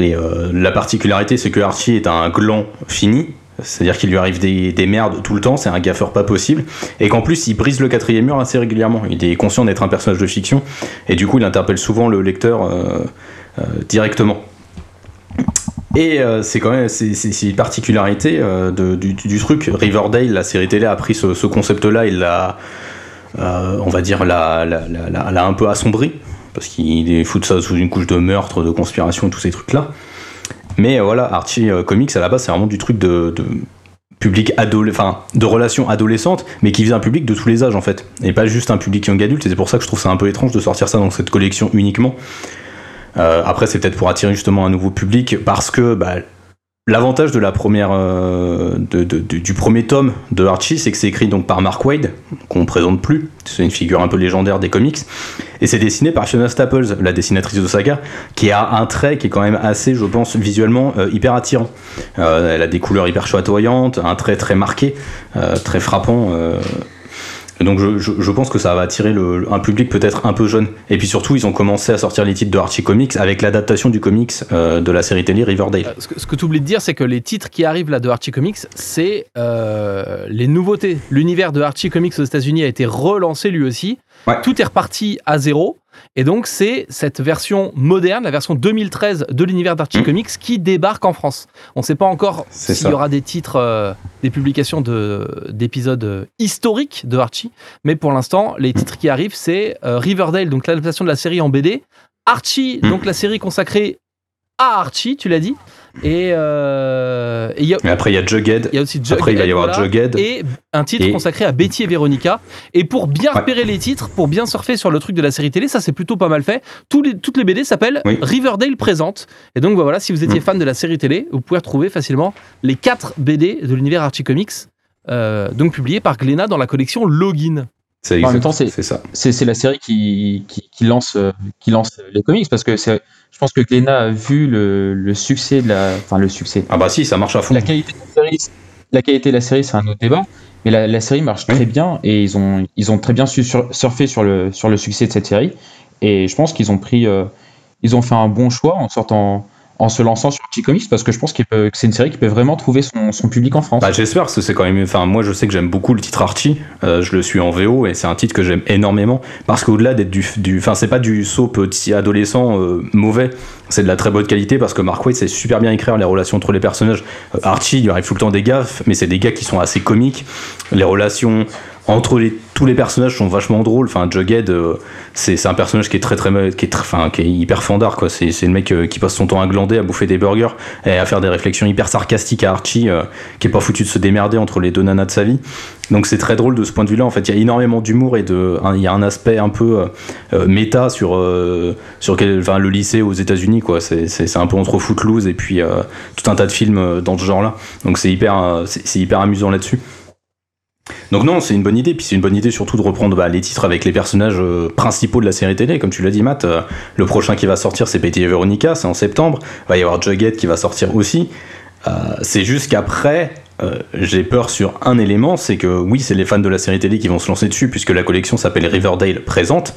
Et la particularité, c'est que Archie est un gland fini, c'est-à-dire qu'il lui arrive des, des merdes tout le temps, c'est un gaffeur pas possible, et qu'en plus il brise le quatrième mur assez régulièrement. Il est conscient d'être un personnage de fiction, et du coup il interpelle souvent le lecteur directement. Et euh, c'est quand même c'est, une particularité euh, de- du, du truc. Riverdale, la série télé, a pris ce, ce concept-là, il l'a, euh, on va dire, l'a, un peu assombri, parce qu'il fout ça sous une couche de meurtre, de conspiration et tous ces trucs-là. Mais euh, voilà, Archie euh, Comics, à la base, c'est vraiment du truc de, public enfin, de relations adolescentes, mais qui vise un public de tous les âges, en fait. Et pas juste un public young adulte, et c'est pour ça que je trouve ça un peu étrange de sortir ça dans cette collection uniquement. Euh, après, c'est peut-être pour attirer justement un nouveau public, parce que bah, l'avantage de la première, euh, du premier tome de Archie, c'est que c'est écrit donc par Mark Wade, qu'on présente plus. C'est une figure un peu légendaire des comics, et c'est dessiné par Fiona Staples, la dessinatrice de Saga, qui a un trait qui est quand même assez, je pense, visuellement euh, hyper attirant. Elle a des couleurs hyper chatoyantes, un trait très marqué, très frappant. Et donc je, pense que ça va attirer un public peut-être un peu jeune. Et puis surtout, ils ont commencé à sortir les titres de Archie Comics avec l'adaptation du comics euh, de la série télé Riverdale.
Euh, Ce que, que tu oublies de dire, c'est que les titres qui arrivent là de Archie Comics, c'est euh, les nouveautés. L'univers de Archie Comics aux États-Unis a été relancé lui aussi.
Ouais.
Tout est reparti à zéro. Et donc, c'est cette version moderne, la version 2013 de l'univers d'Archie
Mm.
Comics qui débarque en France. On ne sait pas encore s'il y aura des titres, euh, des publications de- d'épisodes euh, historiques de Archie. Mais pour l'instant, les titres qui arrivent, c'est euh, Riverdale, donc l'adaptation de la série en BD. Archie,
Mm.
donc la série consacrée à Archie, tu l'as dit. Et euh, et il y a
Mais après, il y a Jughead.
il y a aussi Jughead,
Après, il va y avoir
voilà,
Jughead.
Et un titre
Et-
consacré à Betty et Véronica. Et pour bien
Ouais.
repérer les titres, pour bien surfer sur le truc de la série télé, ça c'est plutôt pas mal fait. Tous les, toutes les BD s'appellent
Oui.
Riverdale Présente. Et donc voilà, si vous étiez
Mm.
fan de la série télé, vous pouvez retrouver facilement les 4 BD de l'univers Archie Comics, euh, donc publiés par Glénat dans la collection Login.
C'est
En même temps, c'est-
c'est ça.
c'est c'est la série qui, qui, qui lance, euh, qui lance les comics parce que c'est- je pense que Glénat a vu le, le succès de la. Enfin, le succès.
Ah bah si, ça marche à fond.
La qualité de la série, la qualité de la série, c'est un autre débat. Mais la, la série marche très bien et ils ont, ils ont très bien su sur- surfer sur le, sur le succès de cette série. Et je pense qu'ils ont pris, euh, ils ont fait un bon choix en sortant, en se lançant sur Archie Comics parce que je pense que c'est une série qui peut vraiment trouver son, public en France.
Bah, j'espère parce que c'est quand même. Enfin, moi, je sais que j'aime beaucoup le titre Archie. Euh, je le suis en VO et c'est un titre que j'aime énormément parce qu'au-delà d'être du, enfin, c'est pas du soap petit adolescent euh, mauvais. C'est de la très bonne qualité parce que Mark Waid sait super bien écrire les relations entre les personnages. Euh, Archie, il arrive tout le temps des gaffes, mais c'est des gars qui sont assez comiques. Les relations entre tous les personnages sont vachement drôles. Enfin, Jughead, euh, c'est un personnage qui est très très qui est très, qui est hyper fandard quoi. C'est le mec euh, qui passe son temps à glander, à bouffer des burgers et à faire des réflexions hyper sarcastiques à Archie, euh, qui est pas foutu de se démerder entre les deux nanas de sa vie. Donc c'est très drôle de ce point de vue-là. En fait, il y a énormément d'humour et il y a un aspect un peu méta sur quel, le lycée aux États-Unis quoi. C'est un peu entre Footloose et puis tout un tas de films dans ce genre-là. Donc c'est hyper c'est hyper amusant là-dessus. Donc non, c'est une bonne idée, puis c'est une bonne idée surtout de reprendre bah, les titres avec les personnages euh, principaux de la série télé, comme tu l'as dit Matt. euh, le prochain qui va sortir c'est Betty et Veronica, c'est en septembre. Va y avoir Jughead qui va sortir aussi. Euh, c'est juste qu'après, j'ai peur sur un élément, c'est que oui, c'est les fans de la série télé qui vont se lancer dessus, puisque la collection s'appelle Riverdale Présente.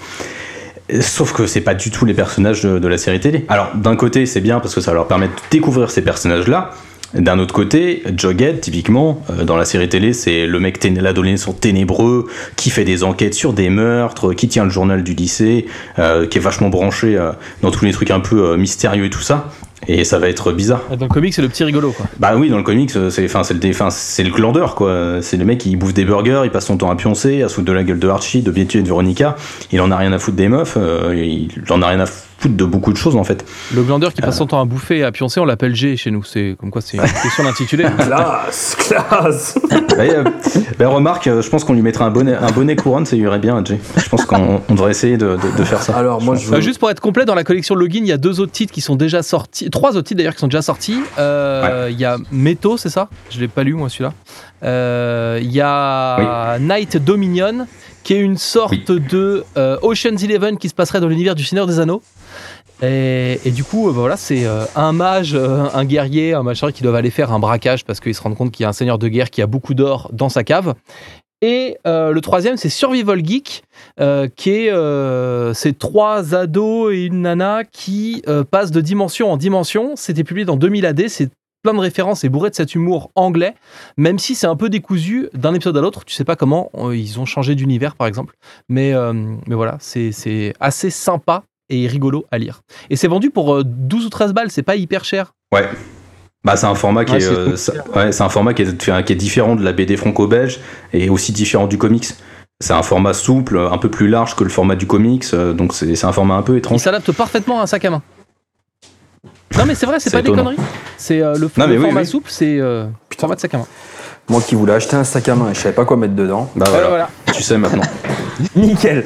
Sauf que c'est pas du tout les personnages de, la série télé. Alors d'un côté c'est bien parce que ça va leur permet de découvrir ces personnages-là. D'un autre côté, Jughead, typiquement, euh, dans la série télé, c'est le mec, l'adolescent ténébreux, qui fait des enquêtes sur des meurtres, qui tient le journal du lycée, euh, qui est vachement branché euh, dans tous les trucs un peu mystérieux et tout ça. Et ça va être bizarre.
Dans le comic, c'est le petit rigolo quoi.
Bah oui, dans le comics, euh, c'est enfin c'est le c'est le glandeur quoi. C'est le mec qui bouffe des burgers, il passe son temps à pioncer, à se foutre de la gueule de Archie, de Betty et de Veronica. Il en a rien à foutre des meufs, il en a rien à foutre de beaucoup de choses en fait.
Le glandeur qui
Euh.
passe son temps à bouffer et à pioncer, on l'appelle G chez nous. C'est comme quoi c'est une question d'intitulé. *laughs*
Classe, classe.
Euh, bah, remarque, euh, je pense qu'on lui mettrait un bonnet, un bonnet couronne, ça irait bien, Jay. Je pense qu'on *laughs* on devrait essayer de, de- de faire ça.
Alors moi je
Euh,
veux...
juste pour être complet, dans la collection Login, il y a deux autres titres qui sont déjà sortis, trois autres titres d'ailleurs qui sont déjà sortis. Euh, Il y a Meto, c'est ça? Je l'ai pas lu moi celui-là. Euh, Il y a Night Dominion, qui est une sorte de euh, Ocean's Eleven qui se passerait dans l'univers du Seigneur des Anneaux. Et, du coup, euh, bah voilà, c'est euh, un mage, euh, un guerrier, un machin qui doivent aller faire un braquage parce qu'ils se rendent compte qu'il y a un seigneur de guerre qui a beaucoup d'or dans sa cave. Et le troisième, c'est Survival Geek, qui est ces trois ados et une nana qui passent de dimension en dimension. C'était publié dans 2000 AD, c'est plein de références et bourré de cet humour anglais, même si c'est un peu décousu d'un épisode à l'autre. Tu sais pas comment ils ont changé d'univers, par exemple. Mais, mais voilà, c'est assez sympa et rigolo à lire. Et c'est vendu pour euh, 12 ou 13 balles, c'est pas hyper cher.
Ouais. Bah, c'est un format qui
Ouais,
est,
c'est
euh,
tout.
ça- ouais, c'est un format qui est, qui est différent de la BD franco-belge et aussi différent du comics. C'est un format souple, un peu plus large que le format du comics, euh, donc c'est c'est un format un peu
Il
étrange.
s'adapte parfaitement à un sac à main. Non mais c'est vrai, c'est
C'est
pas des conneries. C'est euh, le,
Non,
le
mais oui,
format
oui.
souple, c'est euh, format de sac à main.
Moi qui voulais acheter un sac à main et je savais pas quoi mettre dedans.
Bah
Voilà,
voilà,
voilà.
tu sais maintenant. *laughs*
Nickel.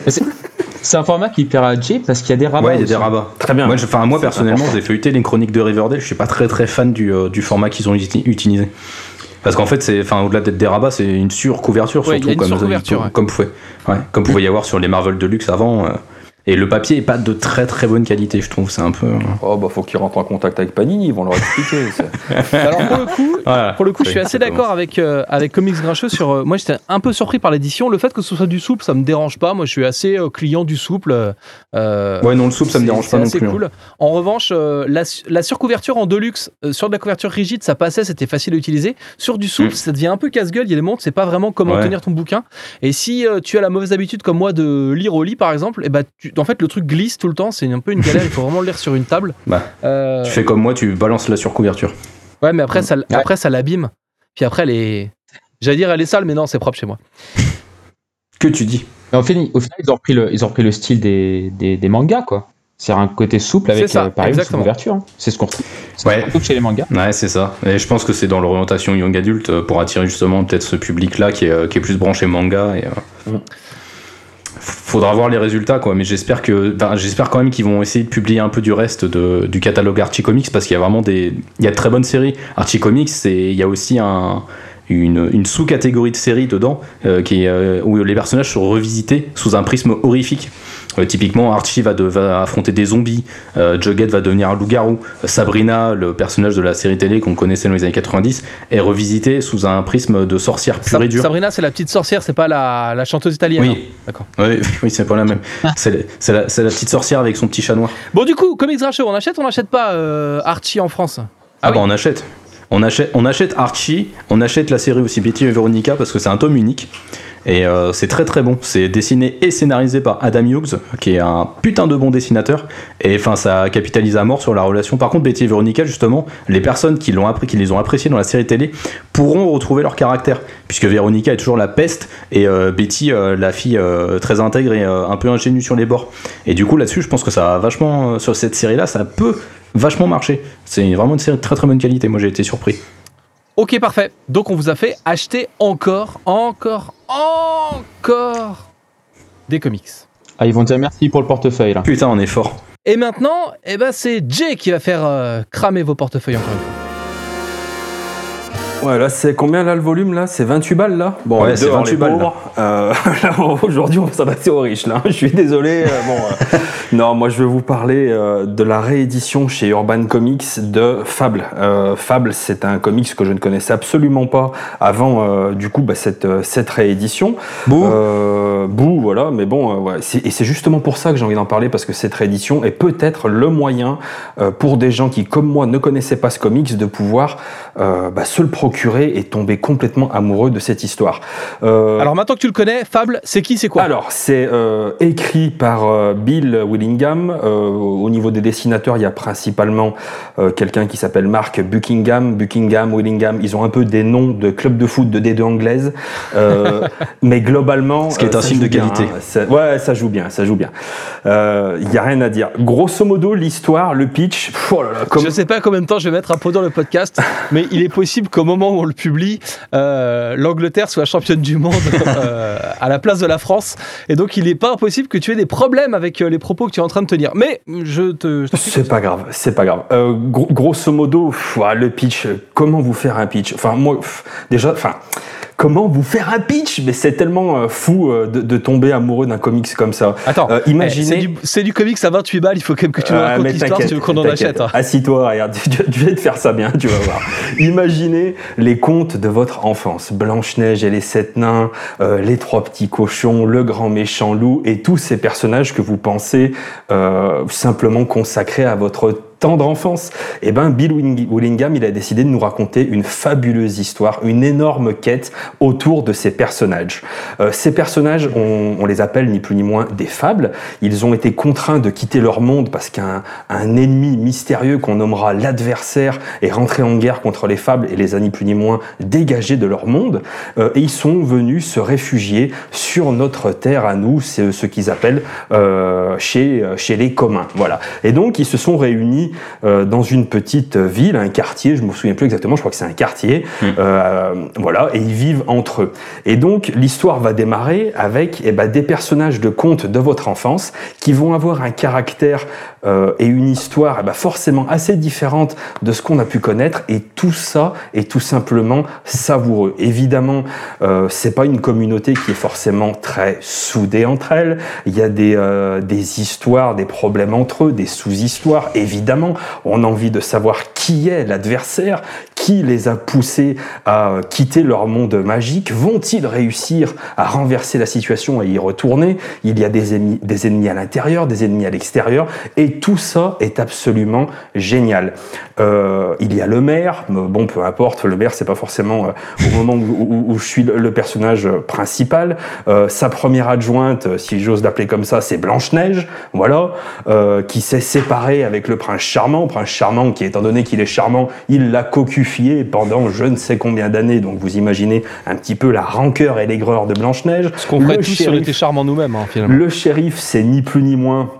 C'est un format qui plaira à Jay parce qu'il y a des rabats.
ouais, il y a
aussi.
des rabats.
Très bien.
Moi, je- enfin, moi personnellement, j'ai feuilleté les chroniques de Riverdale. Je suis pas très très fan du, euh, du format qu'ils ont uti- utilisé. Parce qu'en fait, c'est, enfin, au-delà d'être des rabats, c'est une surcouverture
Ouais,
surtout, comme,
surcouverture, ouais.
comme, pouvait, ouais, comme pouvait y avoir sur les Marvel Deluxe avant. euh. Et le papier est pas de très très bonne qualité, je trouve. C'est un peu.
Oh bah faut qu'ils rentrent en contact avec Panini, ils vont leur expliquer. c'est- *laughs*
Alors pour le coup,
Voilà.
pour le coup, je suis assez d'accord avec euh, avec Comics Grincheux sur. euh, moi, j'étais un peu surpris par l'édition. Le fait que ce soit du souple, ça me dérange pas. Moi, je suis assez euh, client du souple. euh,
Ouais, non, le soupe, ça me
c'est-
dérange
c'est
pas non
assez
plus. hein.
cool. En revanche, euh, la, su- la surcouverture en deluxe, euh, sur de la couverture rigide, ça passait, c'était facile à utiliser. Sur du souple,
Mm.
ça devient un peu casse-gueule. Il y a des tu sais pas vraiment comment
Ouais.
tenir ton bouquin. Et si euh, tu as la mauvaise habitude, comme moi, de lire au lit, par exemple, et bah, tu- en fait, le truc glisse tout le temps. C'est un peu une galère. il faut vraiment le lire sur une table. *laughs*
Bah,
Euh,
Tu fais comme moi, tu balances la surcouverture.
Ouais, mais après, ça,
Ouais.
après, ça l'abîme. Puis après, elle est. J'allais dire, elle est sale, mais non, c'est propre chez moi. *laughs*
Que tu dis
Mais au final, au final, ils ont repris le, ils ont repris le style des, des, des mangas, quoi. C'est un côté souple avec,
ça,
euh, pareil, une hein. C'est ce qu'on retrouve. C'est
Ouais.
ce qu'on retrouve chez les mangas.
Ouais, c'est ça. Et je pense que c'est dans l'orientation young adulte euh, pour attirer justement peut-être ce public-là qui est, euh, qui est plus branché manga. Et, euh,
Mm.
Faudra voir les résultats, quoi. Mais j'espère que, j'espère quand même qu'ils vont essayer de publier un peu du reste de, du catalogue Archie Comics parce qu'il y a vraiment des, il y a de très bonnes séries. Archie Comics, c'est, il y a aussi un, une, sous-catégorie de séries dedans euh, qui euh, où les personnages sont revisités sous un prisme horrifique. Euh, typiquement, Archie va, de- va affronter des zombies, euh, Jughead va devenir un loup-garou, Sabrina, le personnage de la série télé qu'on connaissait dans les années 90, est revisité sous un prisme de sorcière pure et dure.
Sabrina, c'est la petite sorcière, c'est pas la, la chanteuse italienne. hein.
Oui,
D'accord.
oui, oui c'est pas la même. C'est la, c'est la- petite sorcière avec son petit chat noir.
Bon, du coup, Comics Grincheux, on achète ou on n'achète pas euh, Archie en France?
Ah,
Ah
bah on achète. On achète, on achète Archie, on achète la série aussi Betty et Veronica parce que c'est un tome unique. Et euh, c'est très très bon. C'est dessiné et scénarisé par Adam Hughes, qui est un putain de bon dessinateur. Et enfin, ça capitalise à mort sur la relation. Par contre, Betty et Veronica, justement, les personnes qui, l'ont qui les ont appréciés dans la série télé pourront retrouver leur caractère. Puisque Veronica est toujours la peste et euh, Betty, euh, la fille très intègre et un peu ingénue sur les bords. Et du coup, là-dessus, je pense que ça a vachement, sur cette série-là, ça peut vachement marcher. C'est vraiment une série de très très bonne qualité. Moi, j'ai été surpris.
Ok, parfait. Donc, on vous a fait acheter encore, encore, encore des comics.
Ah, ils vont dire merci pour le portefeuille, là.
Putain, on est fort.
Et maintenant, eh ben, c'est Jay qui va faire euh, cramer vos portefeuilles encore une fois.
Ouais, là, c'est combien là le volume là? C'est 28 balles là? Bon,
Ouais, c'est
dehors,
28
les
balles.
Euh, *laughs* Aujourd'hui, on va s'adresser aux riches là. Je suis désolé. euh, bon, euh, *laughs* non, moi je vais vous parler euh, de la réédition chez Urban Comics de Fable. Fable, c'est un comics que je ne connaissais absolument pas avant du coup bah, cette, cette réédition.
Bouh.
Euh, bouh, voilà, mais bon, ouais, et c'est justement pour ça que j'ai envie d'en parler, parce que cette réédition est peut-être le moyen pour des gens qui, comme moi, ne connaissaient pas ce comics, de pouvoir bah, se le procurer et tomber complètement amoureux de cette histoire. Euh,
Alors, maintenant que tu le connais, Fable, c'est qui, c'est quoi?
Alors, c'est euh, écrit par euh, Bill Willingham. Euh, au niveau des dessinateurs, il y a principalement euh, quelqu'un qui s'appelle Mark Buckingham. Buckingham, Willingham, ils ont un peu des noms de clubs de foot de D2 anglaise. Euh, *laughs* mais globalement...
Ce qui est un signe de
bien,
qualité.
hein. Ça- ouais, ça joue bien, ça joue bien. Euh, Il y a rien à dire. Grosso modo, l'histoire, le pitch... pff, Oh là là, comme...
Je sais pas combien de temps je vais mettre à pot dans le podcast, *laughs* mais il est possible qu'au moment où on le publie, euh, l'Angleterre soit championne du monde *laughs* euh, à la place de la France. Et donc, il n'est pas impossible que tu aies des problèmes avec euh, les propos que tu es en train de tenir. Mais je te.
C'est pas grave, c'est pas grave. Gro- grosso modo, pff, ouais, le pitch, comment vous faire un pitch? Enfin, moi, pff, déjà, enfin, comment vous faire un pitch Mais c'est tellement euh, fou euh, de, de tomber amoureux d'un comics comme ça.
Attends,
Euh,
eh,
imaginez-
c'est du, c'est du comics à 28 balles, il faut quand même que tu nous
Ouais,
racontes l'histoire si tu veux qu'on en achète. hein.
Assis-toi, regarde, *laughs* tu, tu vas te faire ça bien, tu vas voir. Imaginez les contes de votre enfance. Blanche-Neige et les sept nains, euh, les trois petits cochons, le grand méchant loup et tous ces personnages que vous pensez euh, simplement consacrés à votre tendre enfance. Eh ben, Bill Willingham, il a décidé de nous raconter une fabuleuse histoire, une énorme quête autour de ces personnages. Euh, ces personnages, on, les appelle ni plus ni moins des fables. Ils ont été contraints de quitter leur monde parce qu'un un ennemi mystérieux qu'on nommera l'adversaire est rentré en guerre contre les fables et les a ni plus ni moins dégagés de leur monde. Euh, et ils sont venus se réfugier sur notre terre à nous, c'est ce qu'ils appellent euh, chez, chez les communs. Voilà. Et donc, ils se sont réunis Euh, dans une petite ville, un quartier, je me souviens plus exactement, je crois que c'est un quartier,
Mm.
euh, voilà, et ils vivent entre eux. Et donc l'histoire va démarrer avec eh ben, des personnages de contes de votre enfance qui vont avoir un caractère euh, et une histoire eh ben, forcément assez différente de ce qu'on a pu connaître, et tout ça est tout simplement savoureux. Évidemment, euh, c'est pas une communauté qui est forcément très soudée entre elles. Il y a des, euh, des histoires, des problèmes entre eux, des sous-histoires. Évidemment, on a envie de savoir qui est l'adversaire, qui les a poussés à euh, quitter leur monde magique. Vont-ils réussir à renverser la situation et y retourner? Il y a des ennemis, à l'intérieur, des ennemis à l'extérieur, et tout ça est absolument génial. Euh, il y a le maire, mais bon, peu importe, le maire, c'est pas forcément euh, au moment où, je suis le, personnage principal. Euh, sa première adjointe, euh, si j'ose l'appeler comme ça, c'est Blanche-Neige, voilà, euh, qui s'est séparée avec le prince charmant. Prince charmant qui, étant donné qu'il est charmant, il l'a cocufié pendant je ne sais combien d'années. Donc vous imaginez un petit peu la rancœur et l'aigreur de Blanche-Neige.
Ce qu'on ferait
Le
tous si on était charmants nous-mêmes, hein, finalement.
le shérif, c'est ni plus ni moins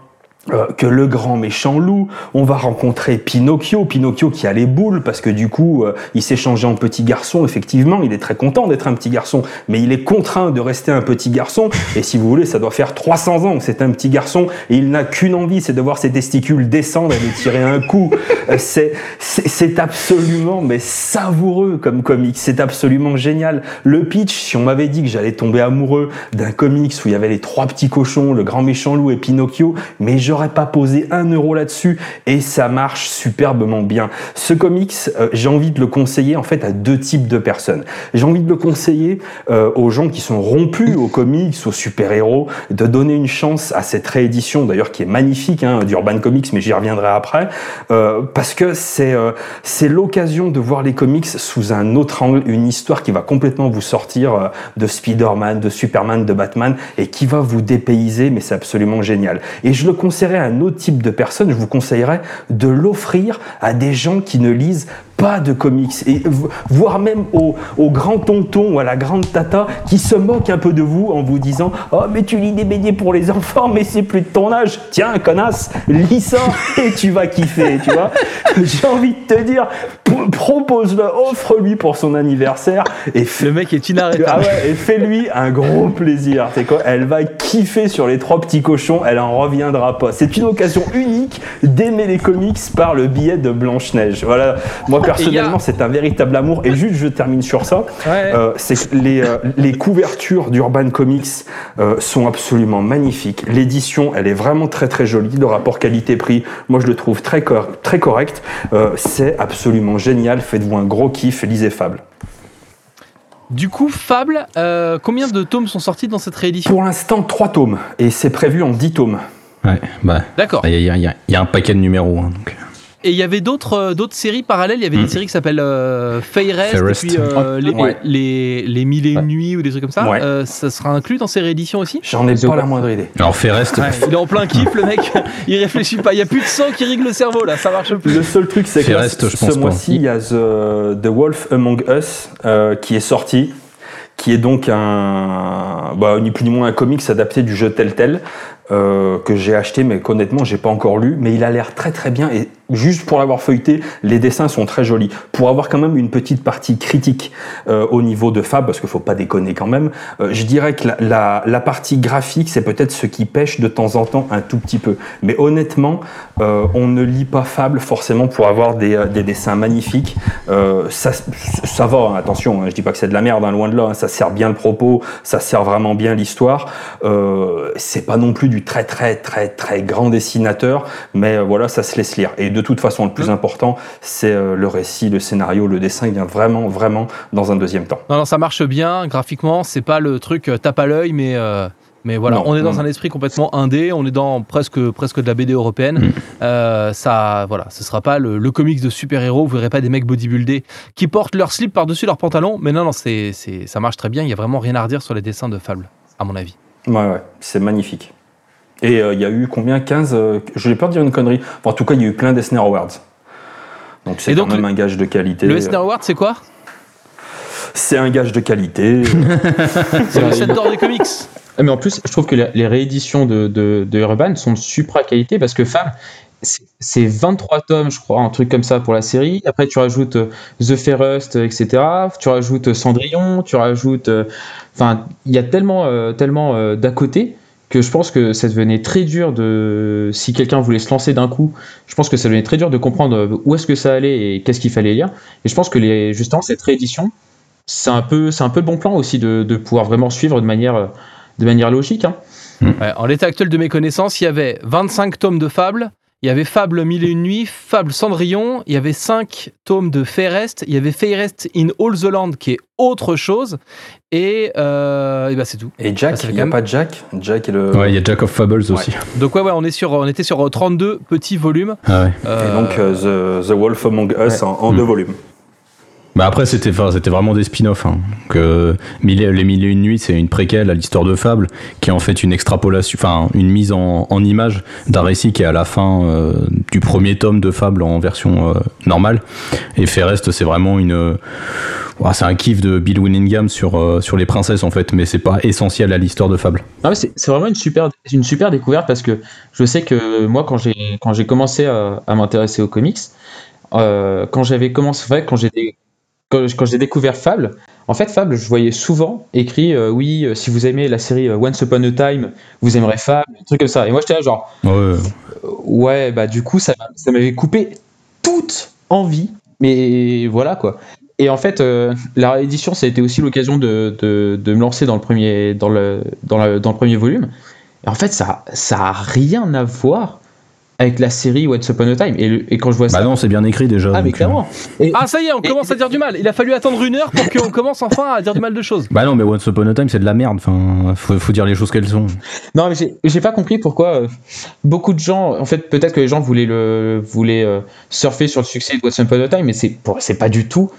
euh, que le grand méchant loup. On va rencontrer Pinocchio, Pinocchio qui a les boules parce que du coup, euh, il s'est changé en petit garçon. Effectivement, il est très content d'être un petit garçon, mais il est contraint de rester un petit garçon. Et si vous voulez, ça doit faire 300 ans que c'est un petit garçon et il n'a qu'une envie, c'est de voir ses testicules descendre et de tirer un coup. Euh, c'est c'est absolument mais savoureux comme comics. C'est absolument génial. Le pitch, si on m'avait dit que j'allais tomber amoureux d'un comics où il y avait les trois petits cochons, le grand méchant loup et Pinocchio, mais pas posé un euro là-dessus et ça marche superbement bien. Ce comics, euh, j'ai envie de le conseiller en fait à deux types de personnes. J'ai envie de le conseiller euh, aux gens qui sont rompus aux comics, aux super-héros, de donner une chance à cette réédition d'ailleurs qui est magnifique hein, d'Urban Comics, mais j'y reviendrai après, euh, parce que c'est c'est l'occasion de voir les comics sous un autre angle, une histoire qui va complètement vous sortir de Spider-Man, de Superman, de Batman et qui va vous dépayser, mais c'est absolument génial. Et je le un autre type de personne, je vous conseillerais de l'offrir à des gens qui ne lisent pas de comics, et vo- voire même aux, aux grands tontons ou à la grande tata qui se moquent un peu de vous en vous disant Oh, mais tu lis des BD pour les enfants, mais c'est plus de ton âge. Tiens, connasse, lis ça *laughs* et tu vas kiffer, tu vois. *laughs* J'ai envie de te dire, propose-le, offre-lui pour son anniversaire et
Le mec est inarrêtable.
ah ouais, et fais-lui un gros plaisir. C'est quoi? Elle va kiffer sur les trois petits cochons, elle en reviendra pas. C'est une occasion unique d'aimer les comics par le biais de Blanche-Neige. Voilà, moi personnellement, c'est un véritable amour. Et juste, je termine sur ça.
Ouais.
Euh, c'est que les, euh, les couvertures d'Urban Comics euh, sont absolument magnifiques. L'édition, elle est vraiment très très jolie. Le rapport qualité-prix, moi je le trouve très, cor- très correct. Euh, c'est absolument génial. Faites-vous un gros kiff, lisez Fable.
Du coup, Fable, euh, combien de tomes sont sortis dans cette réédition?
Pour l'instant, trois tomes. Et c'est prévu en 10 tomes.
Ouais, bah.
D'accord.
Il y, a- y y un paquet de numéros. hein, donc.
Et il y avait d'autres euh, d'autres séries parallèles. Il y avait des
Mm.
séries qui s'appellent euh, Fairest,
Fairest.
et puis euh, les,
Ouais.
les, les Mille et une
Ouais.
nuits ou des trucs comme ça.
Ouais.
Euh, ça sera inclus dans ces rééditions aussi?
J'en ai pas la moindre idée.
Alors, Ferrest,
Il est en plein kiff, le mec. *laughs* Il réfléchit pas. Il y a plus de sang qui rigue le cerveau là. Ça marche plus.
Le seul truc, c'est que là, ce mois-ci, il y a The, The Wolf Among Us euh, qui est sorti, qui est donc un, bah, ni plus ni moins un comics adapté du jeu Telltale euh, que j'ai acheté, mais qu'honnêtement, j'ai pas encore lu. Mais il a l'air très très bien et juste pour l'avoir feuilleté, les dessins sont très jolis. Pour avoir quand même une petite partie critique euh, au niveau de Fab, parce qu'il faut pas déconner quand même, euh, je dirais que la, partie graphique, c'est peut-être ce qui pêche de temps en temps un tout petit peu. Mais honnêtement, on ne lit pas Fable forcément pour avoir des, des dessins magnifiques. Ça, va, hein, attention, hein, je dis pas que c'est de la merde, hein, loin de là, ça sert bien le propos, ça sert vraiment bien l'histoire. C'est pas non plus du très très très très grand dessinateur, mais euh, voilà, ça se laisse lire. Et de toute façon, le plus important, c'est euh, le récit, le scénario, le dessin, il vient vraiment vraiment dans un deuxième temps.
Non, non, ça marche bien graphiquement. C'est pas le truc euh, tape à l'œil, mais. euh, mais voilà,
Non,
on est dans
non.
un esprit complètement indé, on est dans presque, presque de la BD européenne.
Mm.
Euh, ça, voilà, ce sera pas le, le comics de super-héros, vous verrez pas des mecs bodybuildés qui portent leur slip par-dessus leur pantalon, mais non, non, c'est, c'est, ça marche très bien, il y a vraiment rien à redire sur les dessins de Fable, à mon avis.
Ouais, ouais, c'est magnifique. Et euh, il y a eu combien? 15 euh, Je n'ai peur de dire une connerie. Enfin, en tout cas, il y a eu plein d'Esner Awards. Donc c'est quand
donc,
même un gage de qualité.
Le Eisner Award, c'est quoi?
C'est un gage de qualité. *laughs*
C'est le set d'or des comics.
Ah, Mais en plus, je trouve que les, rééditions de, de, de Urban sont de supra qualité parce que Fab c'est c'est 23 tomes, je crois, un truc comme ça pour la série. Après, tu rajoutes euh, The Fairest, etc. Tu rajoutes Cendrillon, tu rajoutes. euh, Enfin, il y a tellement, euh, tellement euh, d'à côté que je pense que ça devenait très dur de. Si quelqu'un voulait se lancer d'un coup, je pense que ça devenait très dur de comprendre où est-ce que ça allait et qu'est-ce qu'il fallait lire. Et je pense que les, justement, cette réédition, c'est un peu, c'est un peu le bon plan aussi de, de pouvoir vraiment suivre de manière, de manière logique. hein.
En l'état actuel de mes connaissances, il y avait 25 tomes de Fable, il y avait Fable Mille et une nuits, Fable Cendrillon, il y avait 5 tomes de Fairest, il y avait Fairest in All the Land qui est autre chose, et, euh, et bah c'est tout.
Et Jack, il n'y a
même-
pas de Jack Jack est le.
Ouais, il y a Jack of Fables aussi.
Donc ouais, ouais on, est sur, on était sur 32 petits volumes.
Ah ouais.
Et
Euh,
donc euh, the, the Wolf Among Us
Ouais.
en, en
Mm.
deux volumes.
Bah après c'était c'était vraiment des spin-offs. Hein. Les mille et une nuits c'est une préquelle à l'histoire de Fable qui est en fait une extrapolation, enfin une mise en, image d'un récit qui est à la fin euh, du premier tome de Fable en version euh, normale. Et Fairest c'est vraiment une euh, c'est un kiff de Bill Winningham sur sur les princesses en fait, mais c'est pas essentiel à l'histoire de Fable.
C'est vraiment une super, une super découverte parce que je sais que moi, quand j'ai quand j'ai commencé à, à m'intéresser aux comics, quand j'avais commencé, quand dé- quand, quand j'ai découvert Fable, en fait, Fable, je voyais souvent écrit euh, oui, euh, si vous aimez la série euh, Once Upon a Time, vous aimerez Fable, un truc comme ça. Et moi, j'étais là genre
Ouais,
euh, ouais, bah du coup, ça ça m'avait coupé toute envie, mais voilà quoi. Et en fait, la réédition, ça a été aussi l'occasion de, de, de me lancer dans le premier, dans le, dans le, dans le premier volume. Et en fait, ça, ça a rien à voir avec la série Once Upon a Time. Et, le- et quand je vois
Bah
ça,
non, c'est bien écrit déjà.
ah mais
euh,
clairement. Et-
Ah ça y est, on commence à dire du mal. Il a fallu attendre une heure pour qu'on commence enfin à dire du mal de choses.
Bah non, mais Once Upon a Time c'est de la merde. Enfin, faut, faut dire les choses qu'elles sont.
Non, mais j'ai- pas compris pourquoi euh, beaucoup de gens, en fait, peut-être que les gens voulaient le, voulaient euh, surfer sur le succès de Once Upon a Time, mais c'est pas du tout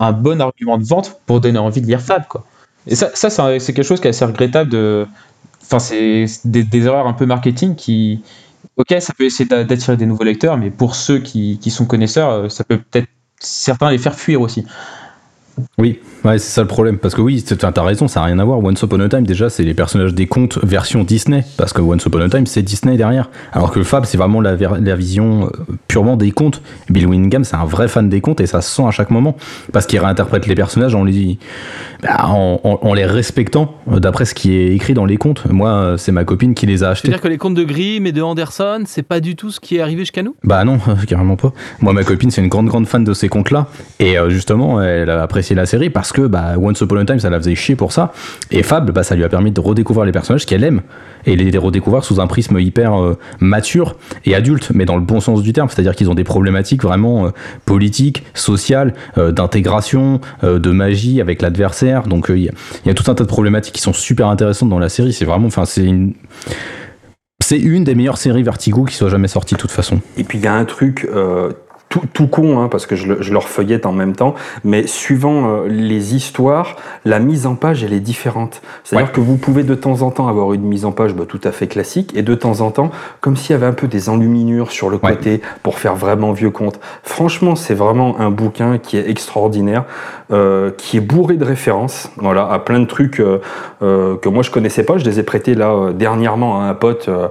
un bon argument de vente pour donner envie de lire Fab, quoi. Et ça, ça c'est quelque chose qui est assez regrettable de, enfin, c'est des, des erreurs un peu marketing qui, ok, ça peut essayer d'a- d'attirer des nouveaux lecteurs, mais pour ceux qui, qui sont connaisseurs, euh, ça peut peut-être certains les faire fuir aussi.
Oui, ouais, c'est ça le problème. Parce que oui, t'as raison, ça n'a rien à voir. Once Upon a Time, déjà, c'est les personnages des contes version Disney. Parce que Once Upon a Time, c'est Disney derrière. Alors que Fab, c'est vraiment la, vision euh, purement des contes. Bill Winningham, c'est un vrai fan des contes et ça se sent à chaque moment. Parce qu'il réinterprète les personnages en les, bah, en, en- en les respectant euh, d'après ce qui est écrit dans les contes. Moi, euh, c'est ma copine qui les a achetés.
C'est-à-dire que les contes de Grimm et de Anderson, c'est pas du tout ce qui est arrivé jusqu'à nous?
Bah non, *laughs* carrément pas. Moi, ma copine, c'est une grande, grande fan de ces contes-là. Et justement, elle a apprécié la série parce que bah, Once Upon a Time, ça la faisait chier pour ça. Et Fable, bah, ça lui a permis de redécouvrir les personnages qu'elle aime. Et les, redécouvrir sous un prisme hyper euh, mature et adulte, mais dans le bon sens du terme. C'est-à-dire qu'ils ont des problématiques vraiment euh, politiques, sociales, euh, d'intégration, de magie avec l'adversaire. Donc il y, a- tout un tas de problématiques qui sont super intéressantes dans la série. C'est vraiment, enfin, c'est une. C'est une des meilleures séries Vertigo qui soit jamais sortie de toute façon.
Et puis il y a un truc tout, tout con, hein, parce que je, le- je leur feuillette en même temps, mais suivant euh, les histoires, la mise en page, elle est différente. C'est-à-dire
Ouais.
que vous pouvez de temps en temps avoir une mise en page bah, tout à fait classique, et de temps en temps, comme s'il y avait un peu des enluminures sur le
Ouais.
côté pour faire vraiment vieux conte. Franchement, c'est vraiment un bouquin qui est extraordinaire, euh, qui est bourré de références, voilà, à plein de trucs euh, euh, que moi je connaissais pas. Je les ai prêtés là euh, dernièrement à un pote. euh,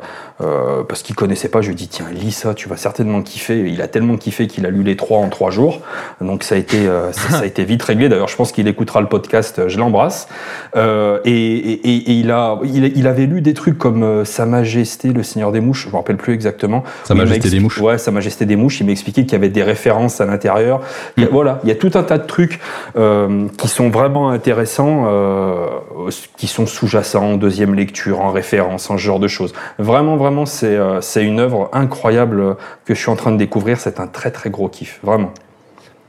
parce qu'il connaissait pas, je lui ai dit tiens lis ça, tu vas certainement kiffer. Il a tellement kiffé qu'il a lu les trois en trois jours, donc ça a été euh, *laughs* ça, ça a été vite réglé. D'ailleurs, je pense qu'il écoutera le podcast, je l'embrasse. Euh, et, et- et- il a il, il avait lu des trucs comme euh, Sa Majesté, le Seigneur des Mouches, je me rappelle plus exactement.
Sa Majesté des Mouches.
Ouais, Sa Majesté des Mouches. Il m'a expliqué qu'il y avait des références à l'intérieur. Il y a-
Mm.
Voilà, il y a tout un tas de trucs euh, qui sont vraiment intéressants, euh, qui sont sous-jacents en deuxième lecture, en référence, en ce genre de choses. Vraiment, vraiment, c'est euh, c'est une œuvre incroyable que je suis en train de découvrir. C'est un très, très gros kiff, vraiment.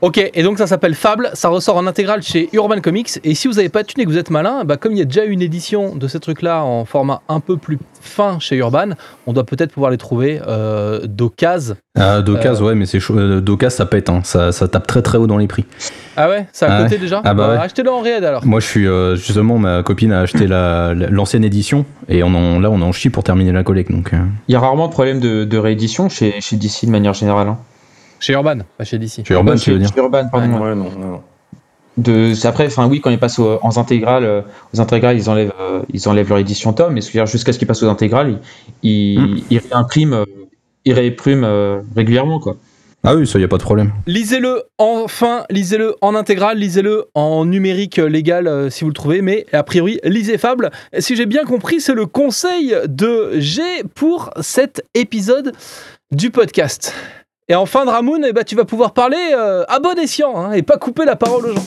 Ok, et donc ça s'appelle Fable, ça ressort en intégrale chez Urban Comics. Et si vous n'avez pas de thune et que vous êtes malin, bah comme il y a déjà une édition de ces trucs-là en format un peu plus fin chez Urban, on doit peut-être pouvoir les trouver euh, d'occasion.
Ah, Docaz, ouais, mais c'est chaud. Euh, Docaz, ça pète, hein. ça, ça tape très très haut dans les prix.
Ah ouais, c'est à
Ah ouais.
déjà?
Ah bah ouais.
Achetez-le en réel alors.
Moi, je suis euh, justement, ma copine a acheté la- la- l'ancienne édition et on en, là, on en chie pour terminer la collecte. Donc, euh,
Il y a rarement de problème de, de réédition chez, chez DC de manière générale. hein.
Chez Urban, pas chez DC.
chez Urban, tu veux dire
chez Urban, pardon. ouais.
Ouais, non, non, non.
de après enfin oui quand ils passent aux, aux intégrales euh, aux intégrales ils enlèvent euh, ils enlèvent leur édition tome mais jusqu'à ce qu'ils passent aux intégrales ils, ils,
Hmm.
ils réimpriment euh, euh, régulièrement, quoi.
Ah oui, ça y a pas de problème.
Lisez-le enfin, lisez-le en intégrale, lisez-le en numérique légal euh, si vous le trouvez, mais a priori, lisez Fable. Si j'ai bien compris, c'est le conseil de G pour cet épisode du podcast. Et enfin, Dramoun, eh ben, tu vas pouvoir parler euh, à bon escient hein, et pas couper la parole aux gens.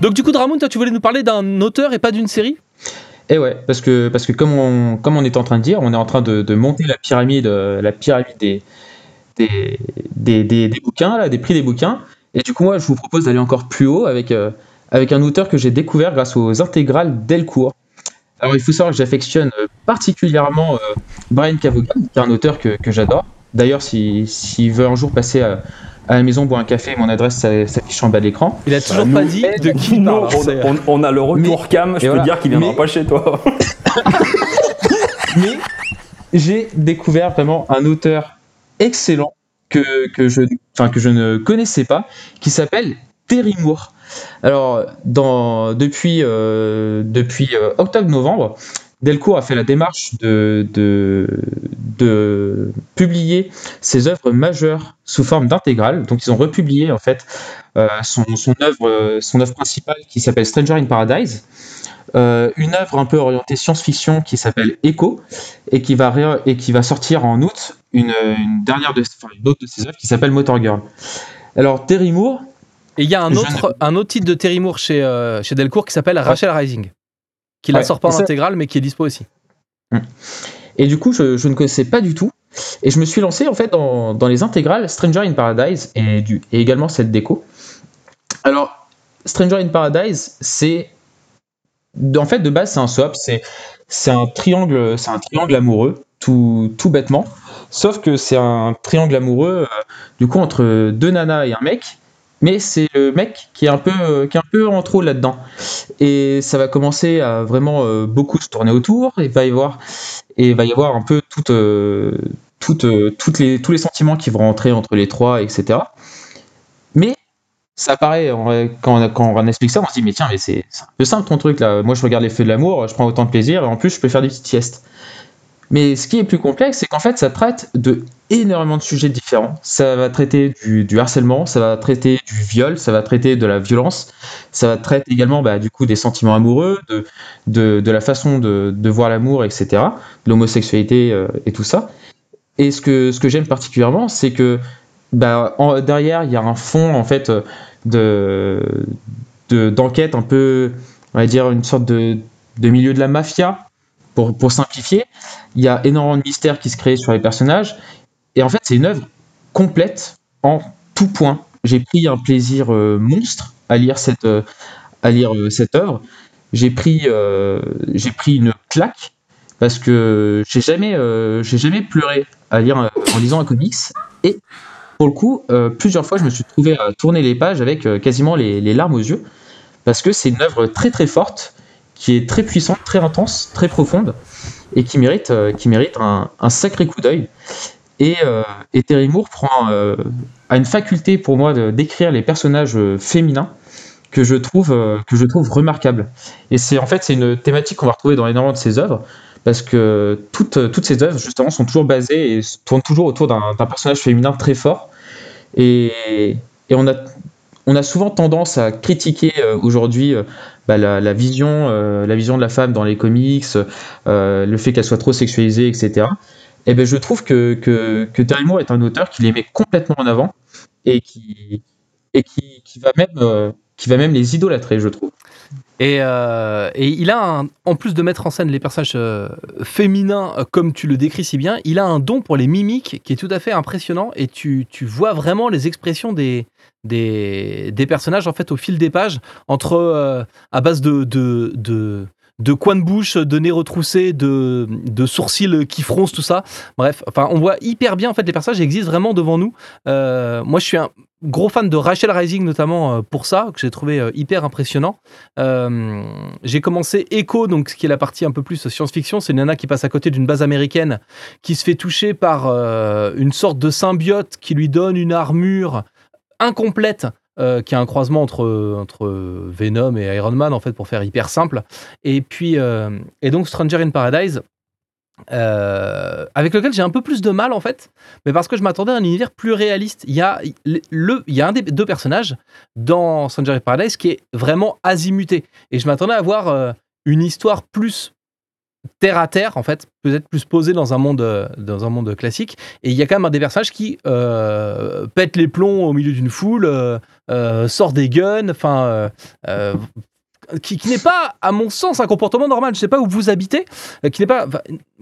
Donc du coup, Dramoun, toi, tu voulais nous parler d'un auteur et pas d'une série?
Et ouais, parce que, comme, on, est en train de dire, on est en train de, de monter la pyramide, euh, des, des, des bouquins, là, des prix des bouquins. Et du coup, moi, je vous propose d'aller encore plus haut avec, euh, avec un auteur que j'ai découvert grâce aux intégrales Delcourt. Alors, il faut savoir que j'affectionne euh, particulièrement euh, Brian Cavogan, qui est un auteur que, que j'adore. D'ailleurs, s'il si, s'il veut un jour passer à, à la maison boire un café, mon adresse s'a- s'affiche en bas de l'écran.
Il a toujours
nous-
pas dit de qui il
Non,
parle.
on, on- on a le retour cam, je peux
voilà.
dire qu'il viendra
Mais-
pas chez toi. *laughs*
Mais j'ai découvert vraiment un auteur excellent que, que, je, enfin, que je ne connaissais pas, qui s'appelle Terry Moore. Alors, depuis, euh, euh, octobre-novembre, Delcourt a fait la démarche de, publier ses œuvres majeures sous forme d'intégrale. Donc, ils ont republié en fait euh, son, œuvre, son œuvre principale qui s'appelle Stranger in Paradise, une œuvre un peu orientée science-fiction qui s'appelle Echo et qui va, sortir en août une, une dernière de, enfin, une autre de ses œuvres qui s'appelle Motor Girl. Alors, Terry Moore,
Et il y a un autre, un autre titre de Terry Moore chez, euh, chez Delcourt qui s'appelle Rachel Rising. Qui la
Ouais,
sort pas en intégrale, mais qui est dispo aussi.
Et du coup, je, je ne connaissais pas du tout. Et je me suis lancé en fait dans, dans les intégrales Stranger in Paradise et, du, et également celle d'Echo. Alors, Stranger in Paradise, c'est. En fait, de base, c'est un swap, c'est c'est un triangle, c'est un triangle amoureux, tout, tout bêtement. Sauf que c'est un triangle amoureux, euh, du coup, entre deux nanas et un mec. Mais c'est le mec qui est un peu, euh, qui est un peu en trop là-dedans. Et ça va commencer à vraiment euh, beaucoup se tourner autour. Il va y avoir et va y avoir un peu toutes, euh, toutes, euh, toutes les, tous les sentiments qui vont rentrer entre les trois, etc. Mais ça paraît, quand, on, explique ça, on se dit, mais tiens, mais c'est un peu simple ton truc là. Moi, je regarde les feux de l'amour, je prends autant de plaisir, et en plus, je peux faire des petites siestes. Mais ce qui est plus complexe, c'est qu'en fait, ça traite de énormément de sujets différents. Ça va traiter du, harcèlement, ça va traiter du viol, ça va traiter de la violence, ça va traiter également bah, du coup des sentiments amoureux, de, de, la façon de, de voir l'amour, etc., l'homosexualité euh, et tout ça. Et ce que, ce que j'aime particulièrement, c'est que bah, derrière, il y a un fond en fait euh, de- d'enquête un peu, on va dire, une sorte de, de milieu de la mafia, pour, pour simplifier. Il y a énormément de mystères qui se créent sur les personnages. Et en fait, c'est une œuvre complète en tout point. J'ai pris un plaisir euh, monstre à lire cette, euh, à lire euh, cette œuvre. J'ai pris, euh, j'ai pris une claque parce que j'ai jamais, j'ai jamais pleuré à lire en lisant un comics. Et pour le coup, plusieurs fois, je me suis trouvé à tourner les pages avec quasiment les, larmes aux yeux parce que c'est une œuvre très très forte, qui est très puissante, très intense, très profonde et qui mérite, qui mérite un sacré coup d'œil. Et, euh, et Terry Moore prend, euh, a une faculté pour moi d'écrire les personnages euh, féminins que je trouve, que je trouve remarquable. Et c'est en fait c'est une thématique qu'on va retrouver dans énormément de ses œuvres parce que toutes, toutes ces œuvres justement sont toujours basées et tournent toujours autour d'un personnage féminin très fort. Et, et on a on a souvent tendance à critiquer aujourd'hui bah, la, vision, la vision de la femme dans les comics, le fait qu'elle soit trop sexualisée, etc. Et ben je trouve que, que, est un auteur qui les met complètement en avant et qui, euh, va même les idolâtrer, je trouve.
Et, euh, il a, en plus de mettre en scène les personnages euh, féminins comme tu le décris si bien, il a un don pour les mimiques qui est tout à fait impressionnant et tu, vois vraiment les expressions des, personnages en fait au fil des pages entre à base de, de coins de bouche, de nez retroussé, de, sourcils qui froncent, tout ça. Bref, enfin, on voit hyper bien en fait les personnages existent vraiment devant nous. Euh, moi, je suis un gros fan de Rachel Rising notamment euh, pour ça que j'ai trouvé euh, hyper impressionnant. J'ai commencé Echo, donc ce qui est la partie un peu plus science-fiction. C'est une nana qui passe à côté d'une base américaine qui se fait toucher par une sorte de symbiote qui lui donne une armure incomplète euh, qui est un croisement entre, Venom et Iron Man, en fait, pour faire hyper simple. Et puis, euh, et donc Stranger in Paradise, euh, avec lequel j'ai un peu plus de mal, en fait, mais parce que je m'attendais à un univers plus réaliste. Il y a, il y a un des deux personnages dans Stranger in Paradise qui est vraiment azimuté. Et je m'attendais à voir euh, une histoire plus terre à terre, en fait, peut-être plus posée dans un monde, dans un monde classique. Et il y a quand même un des personnages qui euh, pète les plombs au milieu d'une foule, euh, euh, sort des guns, enfin, euh, qui, qui n'est pas, à mon sens, un comportement normal. Je sais pas où vous habitez, qui n'est pas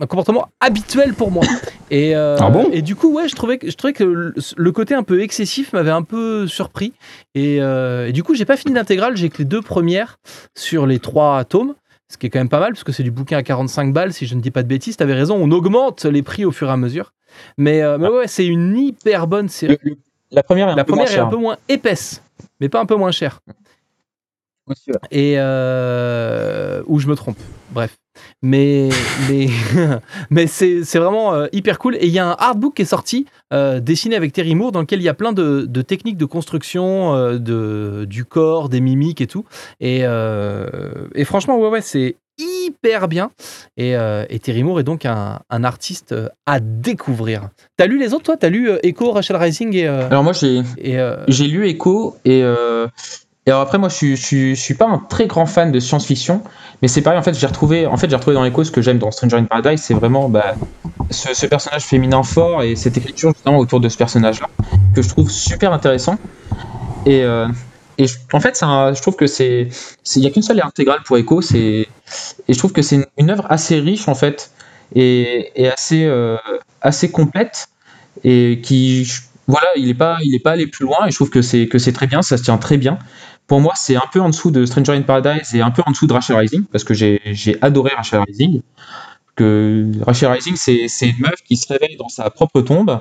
un comportement habituel pour moi. Et,
Ah bon?
et du coup, ouais, je trouvais, que- je trouvais que le, le côté un peu excessif m'avait un peu surpris. Et, et du coup, j'ai pas fini l'intégrale, j'ai que les deux premières sur les trois tomes. Ce qui est quand même pas mal, parce que c'est du bouquin à 45 balles, si je ne dis pas de bêtises. T'avais raison, on augmente les prix au fur et à mesure. Mais, euh, mais ouais, c'est une hyper bonne série.
Le- le- la première est un
La
peu moins
première est un peu moins épaisse, mais pas un peu moins chère. Et euh, ou je me trompe. Bref. Mais mais *laughs* mais c'est vraiment euh, hyper cool. Et il y a un artbook qui est sorti euh, dessiné avec Terry Moore dans lequel il y a plein de, de techniques de construction euh, de du corps, des mimiques et tout. Et et franchement ouais ouais c'est hyper bien. Et, et Terry Moore est donc un, un artiste à découvrir. T'as lu les autres toi? T'as lu Echo, Rachel Rising et
Alors moi j'ai j'ai lu Echo et et alors après moi je suis, pas un très grand fan de science-fiction mais c'est pareil en fait j'ai retrouvé en fait j'ai retrouvé dans Echo ce que j'aime dans Stranger in Paradise c'est vraiment bah, ce, personnage féminin fort et cette écriture justement autour de ce personnage là que je trouve super intéressant. Et euh, en fait je trouve que c'est il y a qu'une seule intégrale pour Echo c'est et je trouve que c'est une, œuvre assez riche en fait et, assez euh, assez complète et qui voilà il est pas il est pas allé plus loin et je trouve que c'est que c'est très bien ça se tient très bien pour moi c'est un peu en dessous de Stranger in Paradise et un peu en dessous de Rachel Rising parce que j'ai j'ai adoré Rachel Rising que Rachel Rising c'est c'est une meuf qui se réveille dans sa propre tombe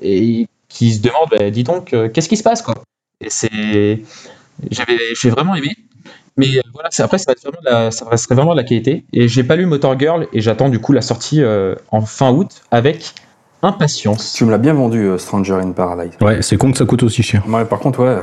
et qui se demande bah, dis donc euh, qu'est-ce qui se passe quoi? Et c'est j'avais j'ai vraiment aimé mais euh, voilà c'est après ça, va être vraiment de la, ça resterait vraiment de la qualité et j'ai pas lu Motor Girl et j'attends du coup la sortie euh, en fin août avec impatience
Tu me l'as bien vendu, Stranger in Paradise.
Ouais, c'est con que ça coûte aussi cher.
Ouais, par contre, ouais.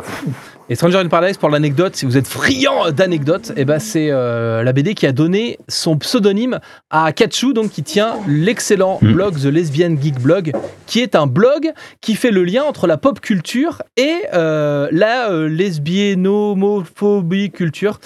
Et Stranger in Paradise, pour l'anecdote, si vous êtes friand d'anecdotes, eh ben c'est euh, la BD qui a donné son pseudonyme à Kachu, donc qui tient l'excellent
Mm.
blog The Lesbian Geek Blog, qui est un blog qui fait le lien entre la pop culture et euh, la euh, lesbiennomophobie culture.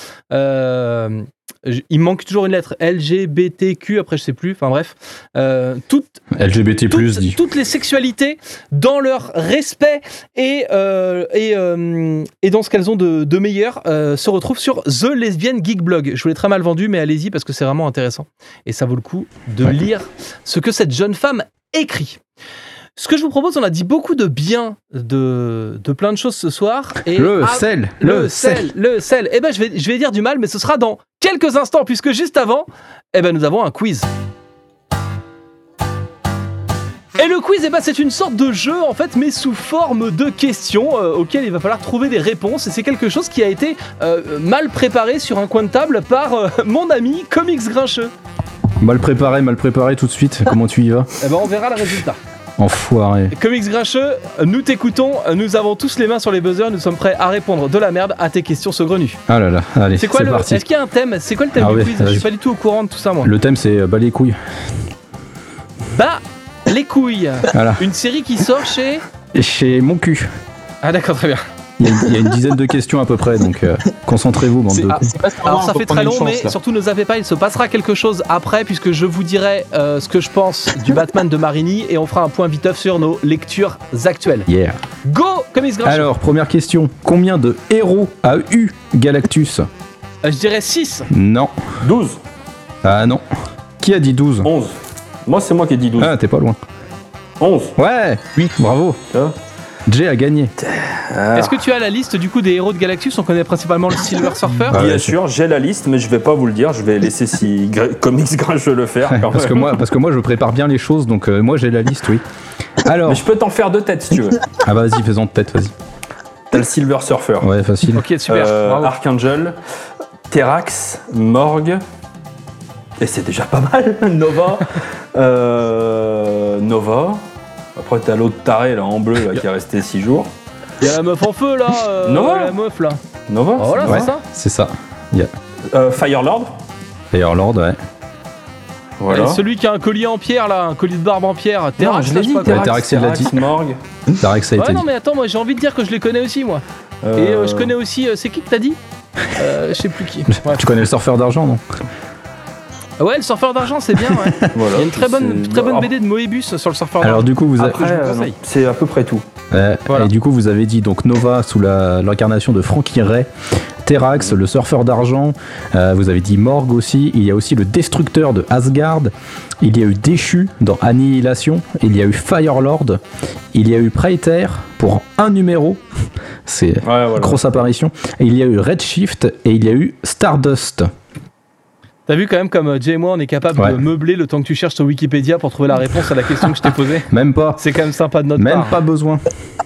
Il manque toujours une lettre LGBTQ, après je sais plus, enfin bref. Euh, toutes
LGBT+,
toutes,
dit.
toutes les sexualités dans leur respect et, euh, et, euh, et dans ce qu'elles ont de, de meilleur se retrouvent sur The Lesbian Geek Blog. Je vous l'ai très mal vendu, mais allez-y parce que c'est vraiment intéressant. Et ça vaut le coup de
Ouais.
lire ce que cette jeune femme écrit. Ce que je vous propose, on a dit beaucoup de bien de, de plein de choses ce soir. Et
Le
ah,
sel,
le sel, le sel. Eh ben, je vais, je vais dire du mal, mais ce sera dans quelques instants, puisque juste avant, eh ben, nous avons un quiz. Et le quiz, eh ben, c'est une sorte de jeu en fait, mais sous forme de questions euh, auxquelles il va falloir trouver des réponses. Et c'est quelque chose qui a été euh, mal préparé sur un coin de table par euh, *laughs* mon ami Comics Grincheux.
Mal préparé, mal préparé tout de suite. Comment tu y vas?
Eh ben, on verra le résultat.
Enfoiré.
Comics Grincheux, nous t'écoutons. Nous avons tous les mains sur les buzzers. Nous sommes prêts à répondre de la merde à tes questions saugrenues.
Ah là là, allez,
C'est quoi le
parti.
Est-ce qu'il y a un thème C'est quoi le thème
Ah
du
ouais,
quiz Je suis pas du tout au courant de tout ça moi.
Le thème c'est bah les couilles.
Bah les couilles.
Voilà.
Une série qui sort chez.
Chez mon cul.
Ah d'accord très bien.
Il y, a, il y a une dizaine de questions à peu près, donc euh, concentrez-vous, bande de
ah,
Alors ça fait très long,
chance,
mais
là.
surtout ne zappez pas, il se passera quelque chose après puisque je vous dirai euh, ce que je pense du Batman de Marini et on fera un point viteuf sur nos lectures actuelles.
Yeah.
Go Comics.
Alors, première question. Combien de héros a eu Galactus
Euh, je dirais 6.
Non.
12,
Ah non. Qui a dit 12
11. Moi, c'est moi qui ai dit 12.
Ah, t'es pas loin.
11.
Ouais, oui, bravo.
Tu vois?
Jay a gagné.
Ah.
Est-ce que tu as la liste du coup des héros de Galactus? On connaît principalement le Silver *laughs* Surfer.
Ah ouais,
Bien sûr, j'ai la liste, mais je vais pas vous le dire. Je vais laisser si *laughs* Comics Grincheux le faire. quand
Parce que, moi, parce que moi, je prépare bien les choses, donc euh, moi, j'ai la liste, oui. Alors,
Mais je peux t'en faire deux têtes si tu veux. *laughs*
ah bah vas-y, faisons de tête, vas-y.
T'as le Silver Surfer,
Ouais, facile.
Ok super.
euh. Archangel, Terax, Morgue. Et c'est déjà pas mal. Nova. euh, Nova. Après, t'as l'autre taré là en bleu là, qui est resté 6 jours.
Il y a la meuf en feu là. euh,
Nova
La meuf là.
Nova
Oh, voilà,
c'est
Ouais.
c'est ça.
C'est ça.
Euh, Firelord
D'ailleurs, Lord, ouais.
Voilà.
Et celui qui a un collier en pierre là, un collier de barbe en pierre.
Non,
Terrax,
je l'ai
sais
dit,
pas quoi.
Terax, Terax, il l'a
Terax,
dit.
Morgue.
Tarek, ça a
Ouais,
été
non
dit.
mais attends, moi j'ai envie de dire que je les connais aussi moi. Et euh, je connais aussi. euh, c'est qui que t'as dit? Euh, Je sais plus qui. Ouais. *laughs*
Tu connais le surfeur d'argent, non?
Ouais, le surfeur d'argent, c'est bien. Ouais. *laughs*
Voilà,
Il y a une très bonne, très bonne
Ah,
BD de Moebius sur le surfeur
Alors
d'argent.
du coup, vous avez...
Euh, c'est à peu près tout.
Voilà.
Et du coup, vous avez dit donc Nova sous la- l'incarnation de Frankie Ray, Terax, le surfeur d'argent. euh, vous avez dit Morgue aussi. Il y a aussi le destructeur de Asgard. Il y a eu Déchu dans Annihilation. Il y a eu Firelord. Il y a eu Praetor pour un numéro. *laughs* C'est
Ouais, voilà.
grosse apparition. Et il y a eu Redshift et il y a eu Stardust.
T'as vu quand même comme euh, Jay et moi on est capable
Ouais.
de meubler le temps que tu cherches sur Wikipédia pour trouver la réponse à la question que je t'ai posée. *laughs*
Même pas.
C'est quand même sympa de notre
Même
part.
pas besoin.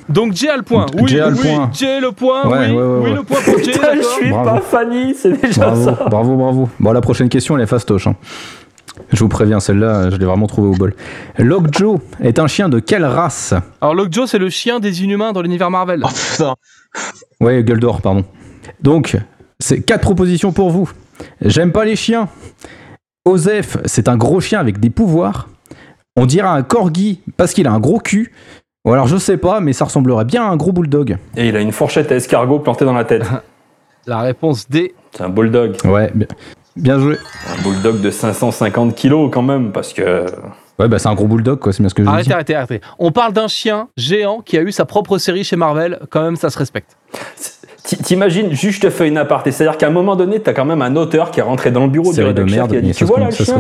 Donc Jay a le point. Oui,
Jay a le
oui,
point.
Jay le point.
Ouais,
oui,
ouais, ouais,
oui,
ouais.
le point pour Jay.
Putain, je suis
Bravo.
pas Fanny, c'est déjà
Bravo,
ça.
bravo, bravo. Bon, la prochaine question, elle est fastoche. hein. Je vous préviens, celle-là, je l'ai vraiment trouvée au bol. Lockjaw est un chien de quelle race?
Alors Lockjaw c'est le chien des inhumains dans l'univers Marvel.
Oh putain.
Ouais, gueule d'or, pardon. Donc, c'est quatre propositions pour vous. J'aime pas les chiens. Osef, c'est un gros chien avec des pouvoirs. On dirait un corgi parce qu'il a un gros cul. Ou alors, je sais pas, mais ça ressemblerait bien à un gros bulldog.
Et il a une fourchette à escargot plantée dans la tête. *laughs*
La réponse D.
C'est un bulldog.
Ouais, bien, bien joué.
Un bulldog de 550 kilos quand même, parce que.
Ouais, bah c'est un gros bulldog, quoi, c'est bien ce que je
Arrêtez,
dis.
arrêtez, arrêtez. On parle d'un chien géant qui a eu sa propre série chez Marvel. Quand même, ça se respecte.
T'imagines, juste je te fais une aparté. C'est-à-dire qu'à un moment donné, t'as quand même un auteur qui est rentré dans le bureau du
Série de
rédacteur
merde,
qui a dit
mais
Tu vois là, le
ça se
chien.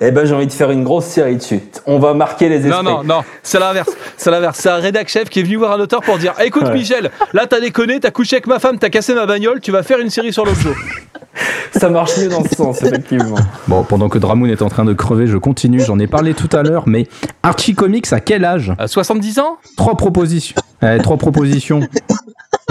Eh ben, j'ai envie de faire une grosse série dessus. On va marquer les esprits.
Non, non, non, c'est l'inverse. C'est l'inverse. C'est un rédac chef qui est venu voir un auteur pour dire Écoute,
Ouais.
Michel, là t'as déconné, t'as couché avec ma femme, t'as cassé ma bagnole, tu vas faire une série sur Lockjaw. *laughs*
Ça marche mieux dans ce sens, effectivement.
Bon, pendant que Dramoun est en train de crever, je continue. J'en ai parlé tout à l'heure, mais Archie Comics, à quel âge?
À 70 ans?
Trois propositions. Ouais, trois propositions.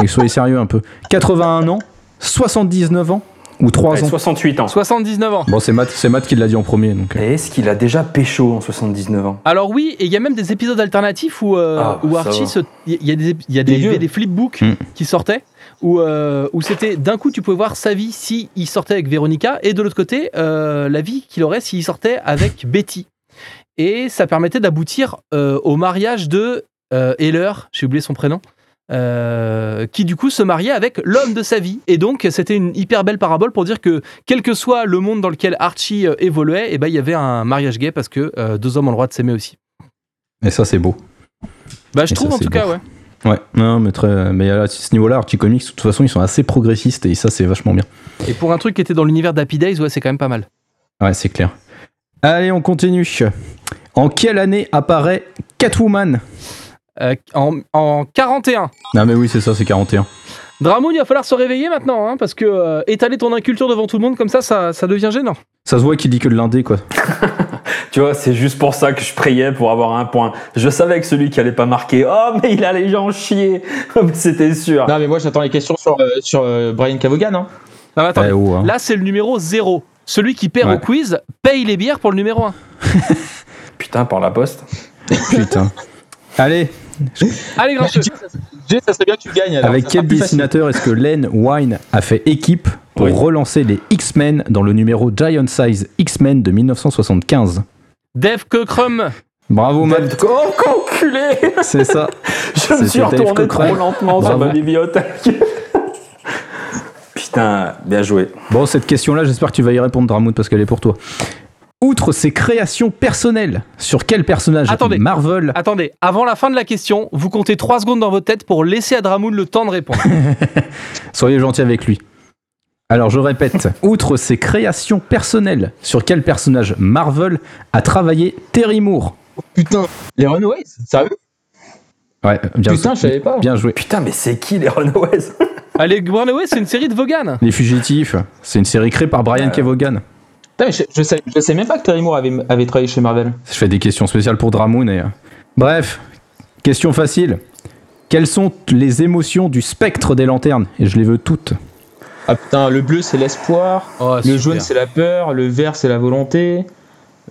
Et soyez sérieux un peu. 81 ans, 79 ans ou 3
Ouais,
ans
68 ans.
79 ans.
Bon, c'est Matt, c'est Matt qui l'a dit en premier. Donc, euh.
Et est-ce qu'il a déjà pécho en 79 ans?
Alors oui, et il y a même des épisodes alternatifs où, euh,
Ah,
où Archie, il y a des, il y a
Des
des, des flipbooks
Mm.
qui sortaient, où, euh, où c'était d'un coup tu pouvais voir sa vie si il sortait avec Véronica, et de l'autre côté euh, la vie qu'il aurait s'il sortait avec *laughs* Betty. Et ça permettait d'aboutir euh, au mariage de euh, Heller, j'ai oublié son prénom. Euh, qui du coup se mariait avec l'homme de sa vie et donc c'était une hyper belle parabole pour dire que quel que soit le monde dans lequel Archie euh, évoluait et ben il y avait un mariage gay parce que euh, deux hommes ont le droit de s'aimer aussi
Et ça, c'est beau.
bah je
Et
trouve
ça,
en tout cas ouais
Ouais, non, mais, très, mais à ce niveau-là, Archie Comics, de toute façon, ils sont assez progressistes et ça, c'est vachement bien.
Et pour un truc qui était dans l'univers d'Happy Days, ouais, c'est quand même pas mal.
Ouais, c'est clair. Allez, on continue. En quelle année apparaît Catwoman?
Euh, en, en 41.
Non, mais oui, c'est ça, c'est 41.
Dramoun, il va falloir se réveiller maintenant, hein, parce que euh, étaler ton inculture devant tout le monde comme ça, ça, ça devient gênant.
Ça se voit qu'il dit que de l'indé, quoi. *laughs*
Tu vois, c'est juste pour ça que je priais pour avoir un point. Je savais que celui qui allait pas marquer, oh, mais il a les gens chier. *laughs* C'était sûr.
Non, mais moi j'attends les questions sur, euh, sur euh, Brian Cavogan. Hein.
Non, mais attendez,
Eh, oh, hein.
là c'est le numéro 0. Celui qui perd
Ouais.
au quiz paye les bières pour le numéro 1. *laughs*
Putain, par la poste.
Putain. Allez, *laughs*
Allez, grincheux.
Jay, ça serait bien que tu gagnes. Alors.
avec quel dessinateur est-ce que Len Wine a fait équipe pour
Oui.
relancer les X-Men dans le numéro Giant Size X-Men de 1975
Dave Cockrum.
Bravo, Matt.
Oh, qu'enculé
C'est ça. *laughs*
Je me suis
Dave
retourné trop lentement sur
Bravo.
ma bibliothèque. *laughs* Putain, bien joué.
Bon, cette question-là, j'espère que tu vas y répondre, Dramoud, parce qu'elle est pour toi. Outre ses créations personnelles, sur quel personnage
Attendez.
Marvel
Attendez, avant la fin de la question, vous comptez 3 secondes dans votre tête pour laisser à Dramoun le temps de répondre. *laughs*
Soyez gentil avec lui. Alors, je répète, *laughs* outre ses créations personnelles, sur quel personnage Marvel a travaillé Terry Moore
Putain, les Runaways Sérieux?
Ouais, bien,
Putain, je savais pas.
bien joué.
Putain, mais c'est qui les Runaways?
Allez, Runaway, c'est une série de Vaughan.
Les Fugitifs, c'est une série créée par Brian
Euh.
Kevogan.
Putain, mais je, je, sais, je sais même pas que Terry Moore avait, avait travaillé chez Marvel.
Je fais des questions spéciales pour Dramoun et... euh, Bref, question facile. Quelles sont les émotions du spectre des lanternes? Et je les veux toutes.
Ah putain, le bleu c'est l'espoir,
Oh,
le
super.
jaune c'est la peur, le vert c'est la volonté,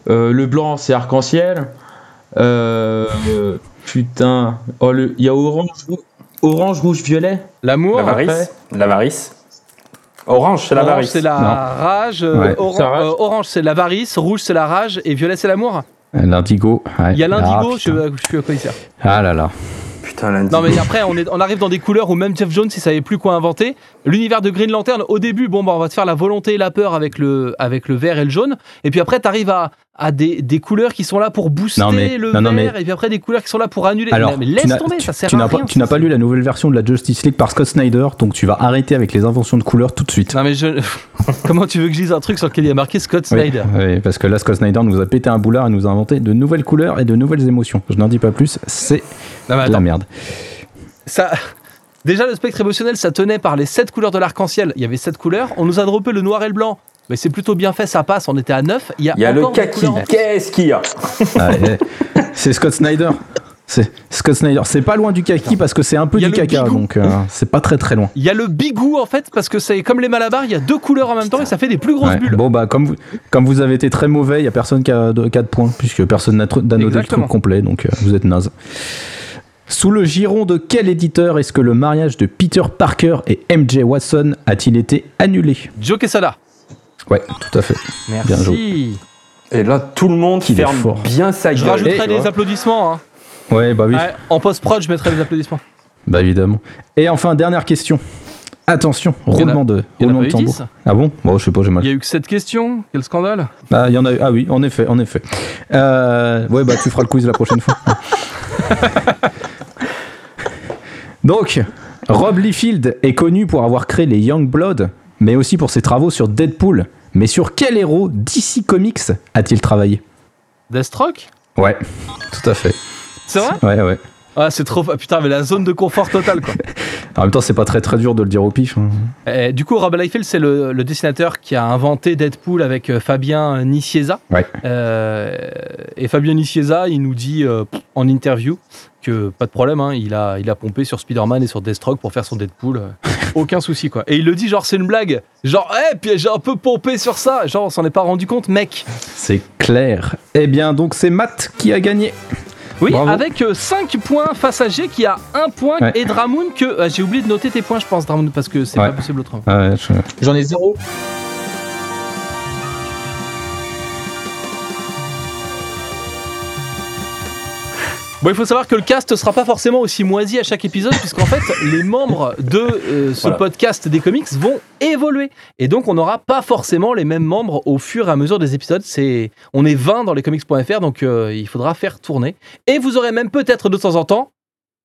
euh, le blanc c'est arc-en-ciel. Euh, euh, putain, oh, le- il y a orange, Orange, rouge, violet.
L'amour.
L'avarice. L'avarice. Orange, c'est
Orange,
l'avarice.
c'est la
Non.
rage. euh,
Ouais.
oran-
C'est la rage.
euh, orange, c'est l'avarice. Rouge, c'est la rage. Et violet, c'est l'amour.
L'indigo. ouais.
Il y a l'indigo,
Ah,
je, je suis commissaire.
Ah là là.
Putain, lundi.
Non, mais après, on, est, on arrive dans des couleurs où même Jeff Jones, il savait plus quoi inventer. L'univers de Green Lantern, au début, bon, bah, on va te faire la volonté et la peur avec le, avec le vert et le jaune. Et puis après, tu arrives à, à des, des couleurs qui sont là pour booster
Non, mais-
le
non, non,
vert.
mais-
Et puis après, des couleurs qui sont là pour annuler.
Alors,
mais, laisse
n'as-
tomber,
tu-
ça sert
tu
à
n'as
rien.
pas, tu n'as pas lu la nouvelle version de la Justice League par Scott Snyder, donc tu vas arrêter avec les inventions de couleurs tout de suite.
Non, mais je. *laughs* Comment tu veux que je dise un truc sur lequel il y a marqué Scott
Oui,
Snyder?
oui, parce que là, Scott Snyder nous a pété un boulard et nous a inventé de nouvelles couleurs et de nouvelles émotions. Je n'en dis pas plus, c'est de la merde.
ça. Déjà, le spectre émotionnel, ça tenait par les 7 couleurs de l'arc-en-ciel. Il y avait 7 couleurs. On nous a droppé le noir et le blanc. Mais c'est plutôt bien fait, ça passe. On était à 9. Il y a,
Il y a le kaki. Qu'est-ce qu'il y a
Ah, c'est Scott Snyder. C'est Scott Snyder. C'est pas loin du kaki parce que c'est un peu
Il y a
du
le
caca,
bigou.
donc euh, c'est pas très très loin.
Il y a le bigou en fait, parce que c'est comme les malabars, il y a deux couleurs en même temps et ça fait des plus grosses
Ouais.
bulles.
Bon bah comme vous, comme vous avez été très mauvais, il y a personne qui a 4 points puisque personne n'a noté le truc complet, donc euh, vous êtes naze. Sous le giron de quel éditeur est-ce que le mariage de Peter Parker et MJ Watson a-t-il été annulé?
Joe Quesada.
Ouais, tout à fait. Bien
Merci.
Et là, tout le monde
est
ferme
fort.
bien sa
Je rajouterai des applaudissements. hein.
Ouais, bah oui,
Ouais, en post-prod, je mettrai des applaudissements.
bah évidemment. Et enfin dernière question. Attention,
Il
roulement de,
Il y en a
roulement
pas
de
eu
tambour.
10.
Ah bon? Bon, je sais pas, j'ai
Il
mal.
y a eu que cette question. Quel scandale.
Ah, il y en a eu. Ah oui, en effet, en effet. Euh, ouais, bah tu feras le quiz la prochaine fois. *laughs* Donc, Rob Liefeld est connu pour avoir créé les Young Blood, mais aussi pour ses travaux sur Deadpool. Mais sur quel héros DC Comics a-t-il travaillé?
Deathstroke?
Ouais, tout à fait.
C'est vrai?
Ouais, ouais.
Ah, c'est trop. ah, Putain, mais la zone de confort totale quoi. *laughs*
En même temps, c'est pas très très dur de le dire au pif. hein.
Eh, du coup, Rob Liefeld, c'est le, le dessinateur qui a inventé Deadpool avec euh, Fabien Nicieza.
Ouais.
Euh, et Fabien Nicieza, il nous dit euh, en interview que pas de problème, hein, il, a, il a pompé sur Spider-Man et sur Deathstroke pour faire son Deadpool. euh, *laughs* aucun souci, quoi. Et il le dit, genre, c'est une blague. Genre, eh, puis j'ai un peu pompé sur ça. Genre, on s'en est pas rendu compte, mec.
C'est clair. Eh bien, donc c'est Matt qui a gagné.
Oui,
Bravo.
avec 5 points face à G qui a 1 point
Ouais.
et Dramoun que. euh, j'ai oublié de noter tes points, je pense, Dramoun, parce que c'est
Ouais.
pas possible autrement.
Je-
J'en ai zéro.
Bon, il faut savoir que le cast sera pas forcément aussi moisi à chaque épisode, puisqu'en fait, les membres de euh, ce
Voilà.
podcast des comics vont évoluer. Et donc, on n'aura pas forcément les mêmes membres au fur et à mesure des épisodes. C'est, on est 20 dans les comics.fr, donc euh, il faudra faire tourner. Et vous aurez même peut-être de temps en temps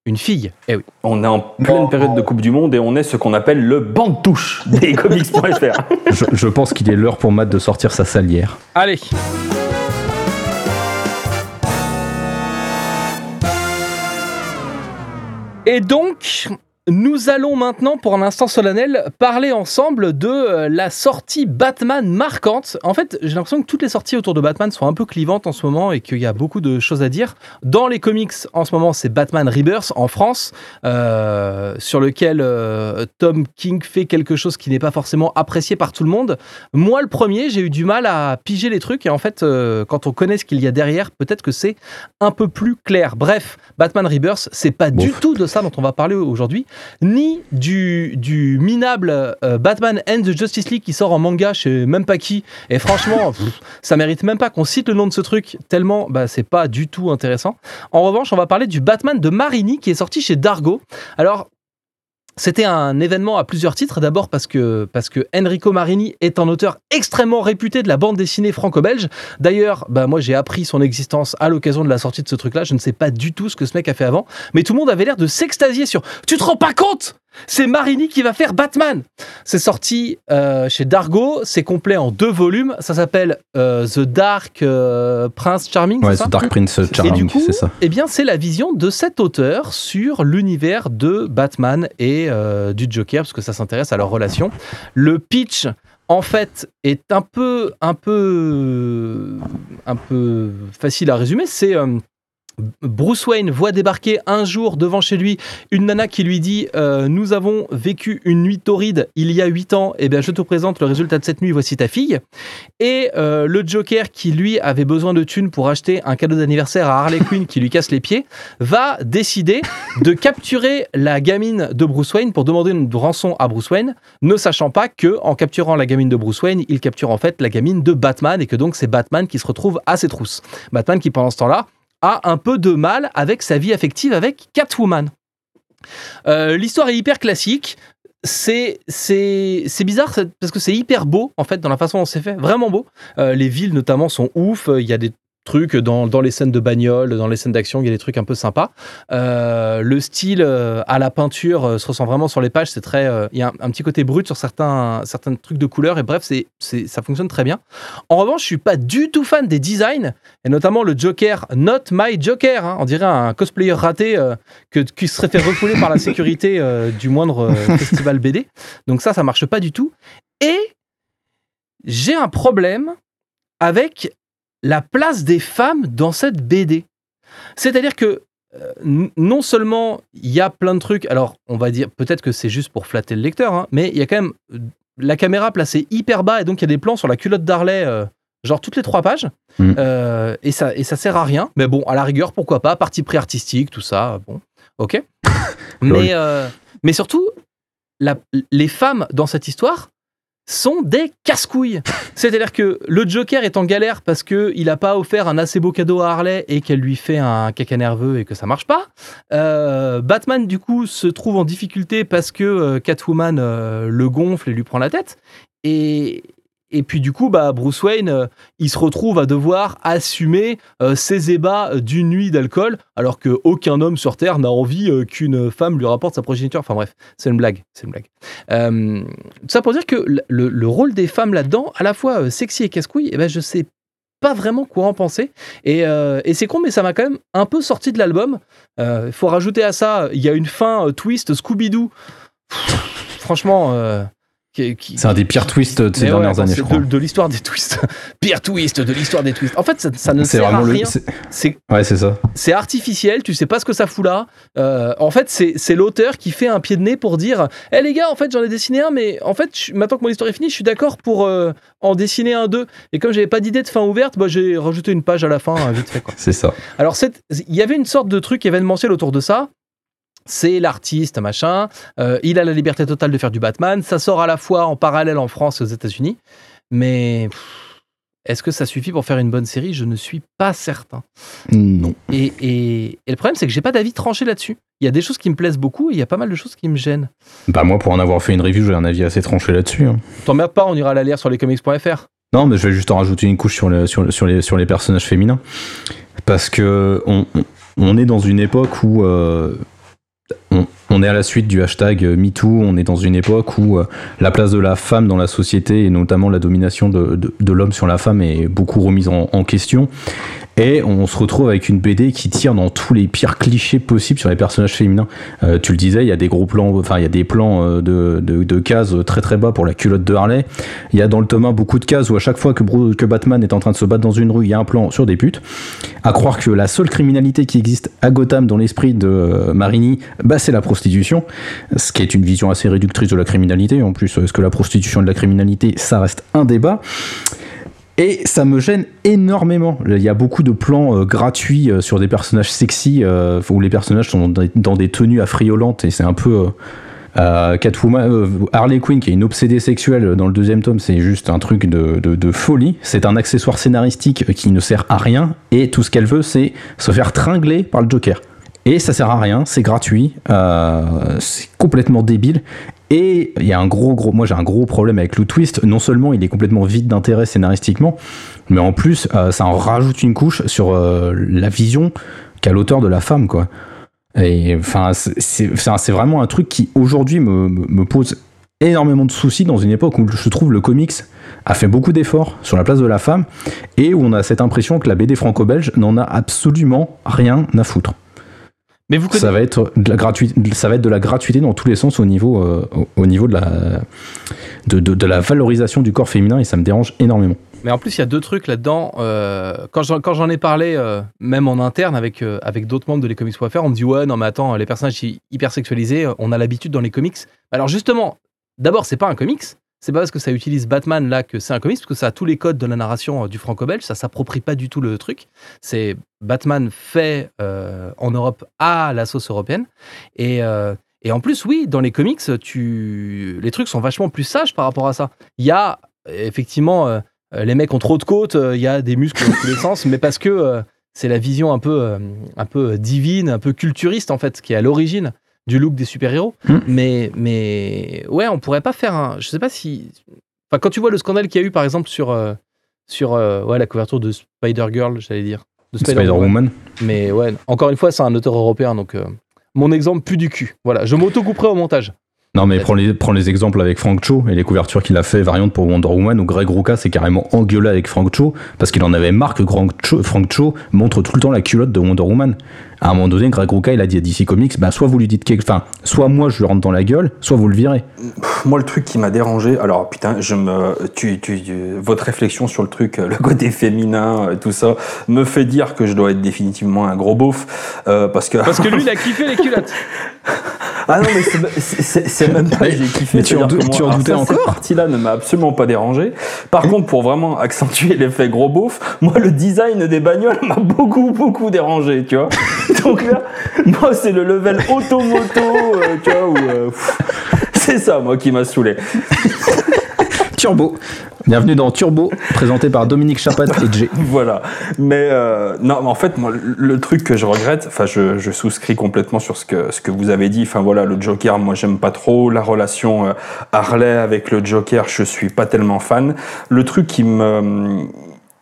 une fille. Eh oui.
On est en pleine période de Coupe du Monde et on est ce qu'on appelle le banc de touche des comics.fr. *laughs*
je, je pense qu'il est l'heure pour Matt de sortir sa salière.
Allez. Et donc, nous allons maintenant, pour un instant solennel, parler ensemble de euh, la sortie Batman marquante. En fait, j'ai l'impression que toutes les sorties autour de Batman sont un peu clivantes en ce moment et qu'il y a beaucoup de choses à dire. Dans les comics, en ce moment, c'est Batman Rebirth en France, euh, sur lequel euh, Tom King fait quelque chose qui n'est pas forcément apprécié par tout le monde. Moi, le premier, j'ai eu du mal à piger les trucs et en fait, euh, quand on connaît ce qu'il y a derrière, peut-être que c'est un peu plus clair. Bref, Batman Rebirth, c'est pas du tout de ça dont on va parler aujourd'hui, ni du, du minable euh, Batman and the Justice League qui sort en manga chez même pas qui. Et franchement, *laughs* pff, ça mérite même pas qu'on cite le nom de ce truc, tellement bah, c'est pas du tout intéressant. En revanche, on va parler du Batman de Marini qui est sorti chez Dargo. Alors, c'était un événement à plusieurs titres. D'abord parce que, Enrico Marini est un auteur extrêmement réputé de la bande dessinée franco-belge. D'ailleurs, bah, moi j'ai appris son existence à l'occasion de la sortie de ce truc-là. Je ne sais pas du tout ce que ce mec a fait avant. Mais tout le monde avait l'air de s'extasier sur Tu te rends pas compte? C'est Marini qui va faire Batman. C'est sorti euh, chez Dargo, c'est complet en deux volumes. Ça s'appelle euh, The Dark euh, Prince Charming.
Ouais,
c'est
Dark Prince Charming, c'est ça.
eh bien, c'est la vision de cet auteur sur l'univers de Batman et du Joker, parce que ça s'intéresse à leur relation. Le pitch, en fait, est un peu, un peu, un peu facile à résumer. C'est euh, Bruce Wayne voit débarquer un jour devant chez lui une nana qui lui dit euh, Nous avons vécu une nuit torride il y a 8 ans, et bien je te présente le résultat de cette nuit, voici ta fille. Et euh, le Joker, qui lui avait besoin de thunes pour acheter un cadeau d'anniversaire à Harley Quinn qui lui casse les pieds, va décider de capturer la gamine de Bruce Wayne pour demander une rançon à Bruce Wayne, ne sachant pas que en capturant la gamine de Bruce Wayne, il capture en fait la gamine de Batman et que donc c'est Batman qui se retrouve à ses trousses. Batman qui pendant ce temps-là a un peu de mal avec sa vie affective avec Catwoman. Euh, L'histoire est hyper classique. C'est bizarre parce que c'est hyper beau en fait dans la façon dont c'est fait, vraiment beau. Euh, les villes notamment sont ouf. Il y a des trucs dans, dans les scènes de bagnole, dans les scènes d'action, il y a des trucs un peu sympas. Euh, le style euh, à la peinture euh, se ressent vraiment sur les pages. C'est très, il y a un, un petit côté brut sur certains certains trucs de couleurs et bref, c'est c'est ça fonctionne très bien. En revanche, je suis pas du tout fan des designs et notamment le Joker, not my Joker. hein. on dirait un cosplayer raté que, qui serait fait refouler par la *laughs* sécurité du moindre festival BD. Donc ça, ça marche pas du tout. Et j'ai un problème avec la place des femmes dans cette BD. C'est-à-dire que euh, non seulement il y a plein de trucs, alors on va dire peut-être que c'est juste pour flatter le lecteur, hein, mais il y a quand même euh, la caméra placée hyper bas et donc il y a des plans sur la culotte d'Harley, euh, genre toutes les trois pages. Euh, et, ça, et ça sert à rien. Mais bon, à la rigueur, pourquoi pas, parti pris artistique, tout ça, bon, ok. *laughs* mais, mais surtout, la- les femmes dans cette histoire sont des casse-couilles. C'est-à-dire que le Joker est en galère parce que il a pas offert un assez beau cadeau à Harley et qu'elle lui fait un caca nerveux et que ça marche pas. Euh, Batman du coup se trouve en difficulté parce que euh, Catwoman euh, le gonfle et lui prend la tête. Et, et puis du coup, bah, Bruce Wayne, euh, il se retrouve à devoir assumer euh, ses ébats d'une nuit d'alcool, alors qu'aucun homme sur Terre n'a envie euh, qu'une femme lui rapporte sa progéniture. Enfin bref, c'est une blague, c'est une blague. Ça pour dire que le, le- le rôle des femmes là-dedans, à la fois sexy et casse-couille, eh ben, je sais pas vraiment quoi en penser. Et, c'est con, mais ça m'a quand même un peu sorti de l'album. Il faut rajouter à ça, il y a une fin euh, twist Scooby-Doo. Franchement, qui- qui-
C'est un des pires twists de ces
ouais,
dernières années, je crois.
De, de l'histoire des twists. *laughs* Pire twist de l'histoire des twists. En fait, ça, ça ne
C'est
sert à rien.
c'est- Ouais, c'est ça.
c'est artificiel, tu sais pas ce que ça fout là. Euh, en fait, c'est l'auteur qui fait un pied de nez pour dire Eh les gars, en fait, j'en ai dessiné un, mais en fait, je- maintenant que mon histoire est finie, je suis d'accord pour euh, en dessiner un deux. Et comme j'avais pas d'idée de fin ouverte, bah, j'ai rajouté une page à la fin, hein, vite fait. *laughs*
C'est ça.
Alors, il y avait une sorte de truc événementiel autour de ça. C'est l'artiste, machin. Euh, il a la liberté totale de faire du Batman. Ça sort à la fois en parallèle en France et aux États-Unis. Mais est-ce que ça suffit pour faire une bonne série? Je ne suis pas certain.
Non.
Et, et- et le problème, c'est que j'ai pas d'avis tranché là-dessus. Il y a des choses qui me plaisent beaucoup et il y a pas mal de choses qui me gênent.
Bah, moi, pour en avoir fait une review, j'ai un avis assez tranché là-dessus. hein.
T'emmerdes pas, on ira la lire sur lescomics.fr.
Non, mais je vais juste en rajouter une couche sur, le, sur, le- sur, les, sur les personnages féminins. Parce que on, on- on est dans une époque où euh, on, est à la suite du hashtag MeToo, on est dans une époque où euh, la place de la femme dans la société et notamment la domination de, de- l'homme sur la femme est beaucoup remise en question. Et on se retrouve avec une BD qui tire dans tous les pires clichés possibles sur les personnages féminins. Euh, tu le disais, il y a des gros plans, enfin il y a des plans euh, de, de, cases très très bas pour la culotte de Harley. Il y a dans le tome 1 beaucoup de cases où à chaque fois que, que Batman est en train de se battre dans une rue, il y a un plan sur des putes. À croire que la seule criminalité qui existe à Gotham dans l'esprit de euh, Marini, bah, c'est la prostitution. Ce qui est une vision assez réductrice de la criminalité. En plus, est-ce que la prostitution de la criminalité, ça reste un débat? Et ça me gêne énormément. Il y a beaucoup de plans euh, gratuits euh, sur des personnages sexy euh, où les personnages sont dans des, tenues affriolantes et c'est un peu. Catwoman, Harley Quinn qui est une obsédée sexuelle dans le deuxième tome, c'est juste un truc de, de- folie. C'est un accessoire scénaristique qui ne sert à rien et tout ce qu'elle veut, c'est se faire tringler par le Joker. Et ça sert à rien, c'est gratuit, c'est complètement débile. Et il y a un gros, gros, moi j'ai un gros problème avec le twist. Non seulement il est complètement vide d'intérêt scénaristiquement, mais en plus euh, ça en rajoute une couche sur euh, la vision qu'a l'auteur de la femme, quoi. Et enfin, c'est- vraiment un truc qui aujourd'hui me- me pose énormément de soucis dans une époque où je trouve le comics a fait beaucoup d'efforts sur la place de la femme et où on a cette impression que la BD franco-belge n'en a absolument rien à foutre.
Mais vous connaissez.
Ça va être de la gratuité, ça va être de la gratuité dans tous les sens au niveau, euh, au, au niveau de la, de, de- de la valorisation du corps féminin et ça me dérange énormément.
Mais en plus, il y a deux trucs là-dedans. Euh, quand j'en ai parlé, euh, même en interne avec, avec d'autres membres de lescomics.fr, on me dit Ouais, non, mais attends, les personnages hy- hyper sexualisés, euh, on a l'habitude dans les comics. Alors, justement, d'abord, c'est pas un comics. C'est pas parce que ça utilise Batman là que c'est un comics, parce que ça a tous les codes de la narration euh, du franco-belge. Ça s'approprie pas du tout le truc. C'est Batman fait euh, en Europe à la sauce européenne. Et, euh, en plus, oui, dans les comics, les trucs sont vachement plus sages par rapport à ça. Il y a effectivement. les mecs ont trop de côtes, il y a des muscles dans tous les sens, mais parce que c'est la vision un peu, un peu divine, un peu culturiste en fait, qui est à l'origine du look des super-héros.
Hmm.
Mais, mais ouais, on pourrait pas faire un. Je sais pas si. Enfin, quand tu vois le scandale qu'il y a eu par exemple sur, euh, sur euh, ouais, la couverture de Spider-Girl, j'allais dire. De
Spider-Woman.
Mais ouais, encore une fois, c'est un auteur européen, donc euh, mon exemple pue du cul. Voilà, je m'auto-couperai au montage.
Non, mais prends les, prends les exemples avec Frank Cho et les couvertures qu'il a fait variantes pour Wonder Woman où Greg Rucka s'est carrément engueulé avec Frank Cho parce qu'il en avait marre que Frank Cho, Frank Cho montre tout le temps la culotte de Wonder Woman. À un moment donné, Greg Rucka, il a dit à DC Comics, bah, soit vous lui dites quelque, enfin, soit moi je lui rentre dans la gueule, soit vous le virez.
Moi, le truc qui m'a dérangé, alors putain, je me, tu, tu, tu- votre réflexion sur le truc, euh, le côté féminin, euh, tout ça, me fait dire que je dois être définitivement un gros beauf, euh, parce que.
Parce que lui, il a *laughs* kiffé les culottes.
Ah non, mais c'est- même pas j'ai kiffé.
mais tu en
moi,
tu en
alors
doutais
ça,
encore
Cette partie-là ne m'a absolument pas dérangé. Par contre, pour vraiment accentuer l'effet gros beauf, moi, le design des bagnoles m'a beaucoup, beaucoup dérangé, tu vois. *laughs* Donc là, moi, c'est le level automoto, euh, tu vois, où. euh, c'est ça, moi, qui m'a saoulé. *laughs*
Turbo. Bienvenue dans Turbo, présenté par Dominique Chapat et Jay. *laughs*
Voilà. Mais euh, non, mais en fait, moi, le- le truc que je regrette, enfin, je, je souscris complètement sur ce que ce que vous avez dit. Enfin voilà, le Joker, moi, j'aime pas trop la relation euh, Harley avec le Joker. Je suis pas tellement fan. Le truc qui me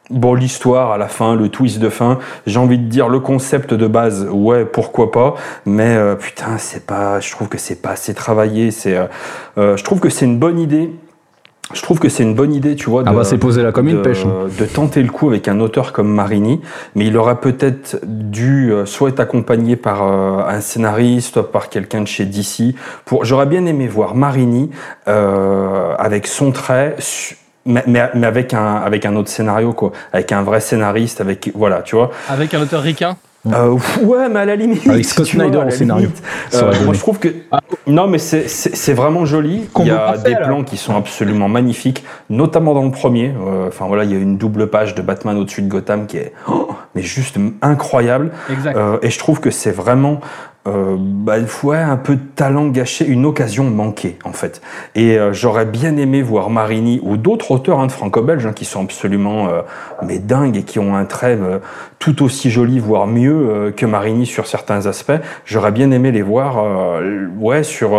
Bon, l'histoire à la fin, le twist de fin, j'ai envie de dire le concept de base, ouais, pourquoi pas, mais euh, putain, c'est pas, je trouve que c'est pas assez travaillé. C'est, euh, euh, je trouve que c'est une bonne idée. Je trouve que c'est une bonne idée, tu vois.
Ah
de-
bah c'est posé là comme une pêche. hein.
de tenter le coup avec un auteur comme Marini, mais il aurait peut-être dû euh, soit être accompagné par euh, un scénariste, par quelqu'un de chez DC. Pour, j'aurais bien aimé voir Marini euh, avec son trait. su- Mais, mais, mais avec un avec un autre scénario quoi, avec un vrai scénariste, avec voilà, tu vois.
Avec un auteur ricain.
Euh, ouais, mais à la limite.
Avec Scott Snyder au scénario.
euh, moi, je trouve que. Non, mais c'est- vraiment joli. Il y a des plans qui sont absolument magnifiques, notamment dans le premier. Euh, Enfin, voilà, il y a une double page de Batman au-dessus de Gotham qui est. oh, mais juste incroyable.
Exact.
Euh, et je trouve que c'est vraiment. Euh, bah, un peu de talent gâché, une occasion manquée en fait. Et euh, j'aurais bien aimé voir Marini ou d'autres auteurs hein, de franco-belges hein, qui sont absolument euh, mais dingues et qui ont un trait euh, tout aussi joli, voire mieux euh, que Marini sur certains aspects. J'aurais bien aimé les voir, ouais, sur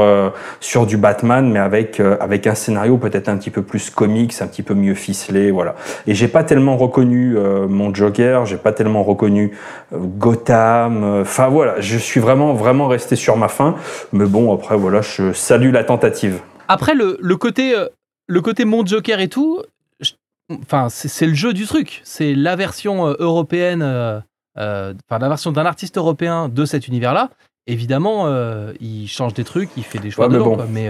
sur du Batman, mais avec avec un scénario peut-être un petit peu plus comics, un petit peu mieux ficelé, voilà. Et j'ai pas tellement reconnu mon Joker, j'ai pas tellement reconnu Gotham. Enfin voilà, je suis vraiment vraiment resté sur ma faim. Mais bon, après voilà, je salue la tentative.
Après, le, le côté, euh, le côté mon Joker et tout, je- enfin, c'est le jeu du truc. C'est la version euh, européenne, euh, euh, enfin, la version d'un artiste européen de cet univers-là. Évidemment, euh, il change des trucs, il fait des choix
Ouais, mais
dedans,
bon.
quoi. Mais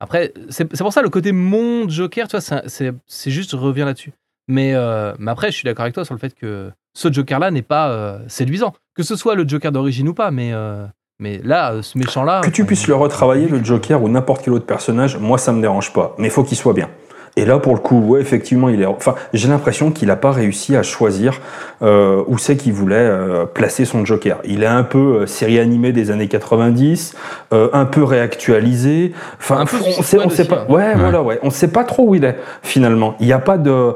après, c'est pour ça le côté mon Joker, tu vois, c'est- juste, je reviens là-dessus. Mais, euh, mais après, je suis d'accord avec toi sur le fait que ce Joker-là n'est pas euh, séduisant. Que ce soit le Joker d'origine ou pas, mais, euh, mais là, euh, ce méchant-là.
Que tu
enfin,
puisses le retravailler, le Joker ou n'importe quel autre personnage, moi ça me dérange pas. Mais il faut qu'il soit bien. Et là, pour le coup, ouais, effectivement, il est. Enfin, j'ai l'impression qu'il n'a pas réussi à choisir euh, où c'est qu'il voulait euh, placer son Joker. Il est un peu euh, série animée des années 90, euh, un peu réactualisé. Enfin, on sait, on sait pas.
hein.
Ouais, voilà, ouais. On sait pas trop où il est finalement. Il n'y a pas de. euh,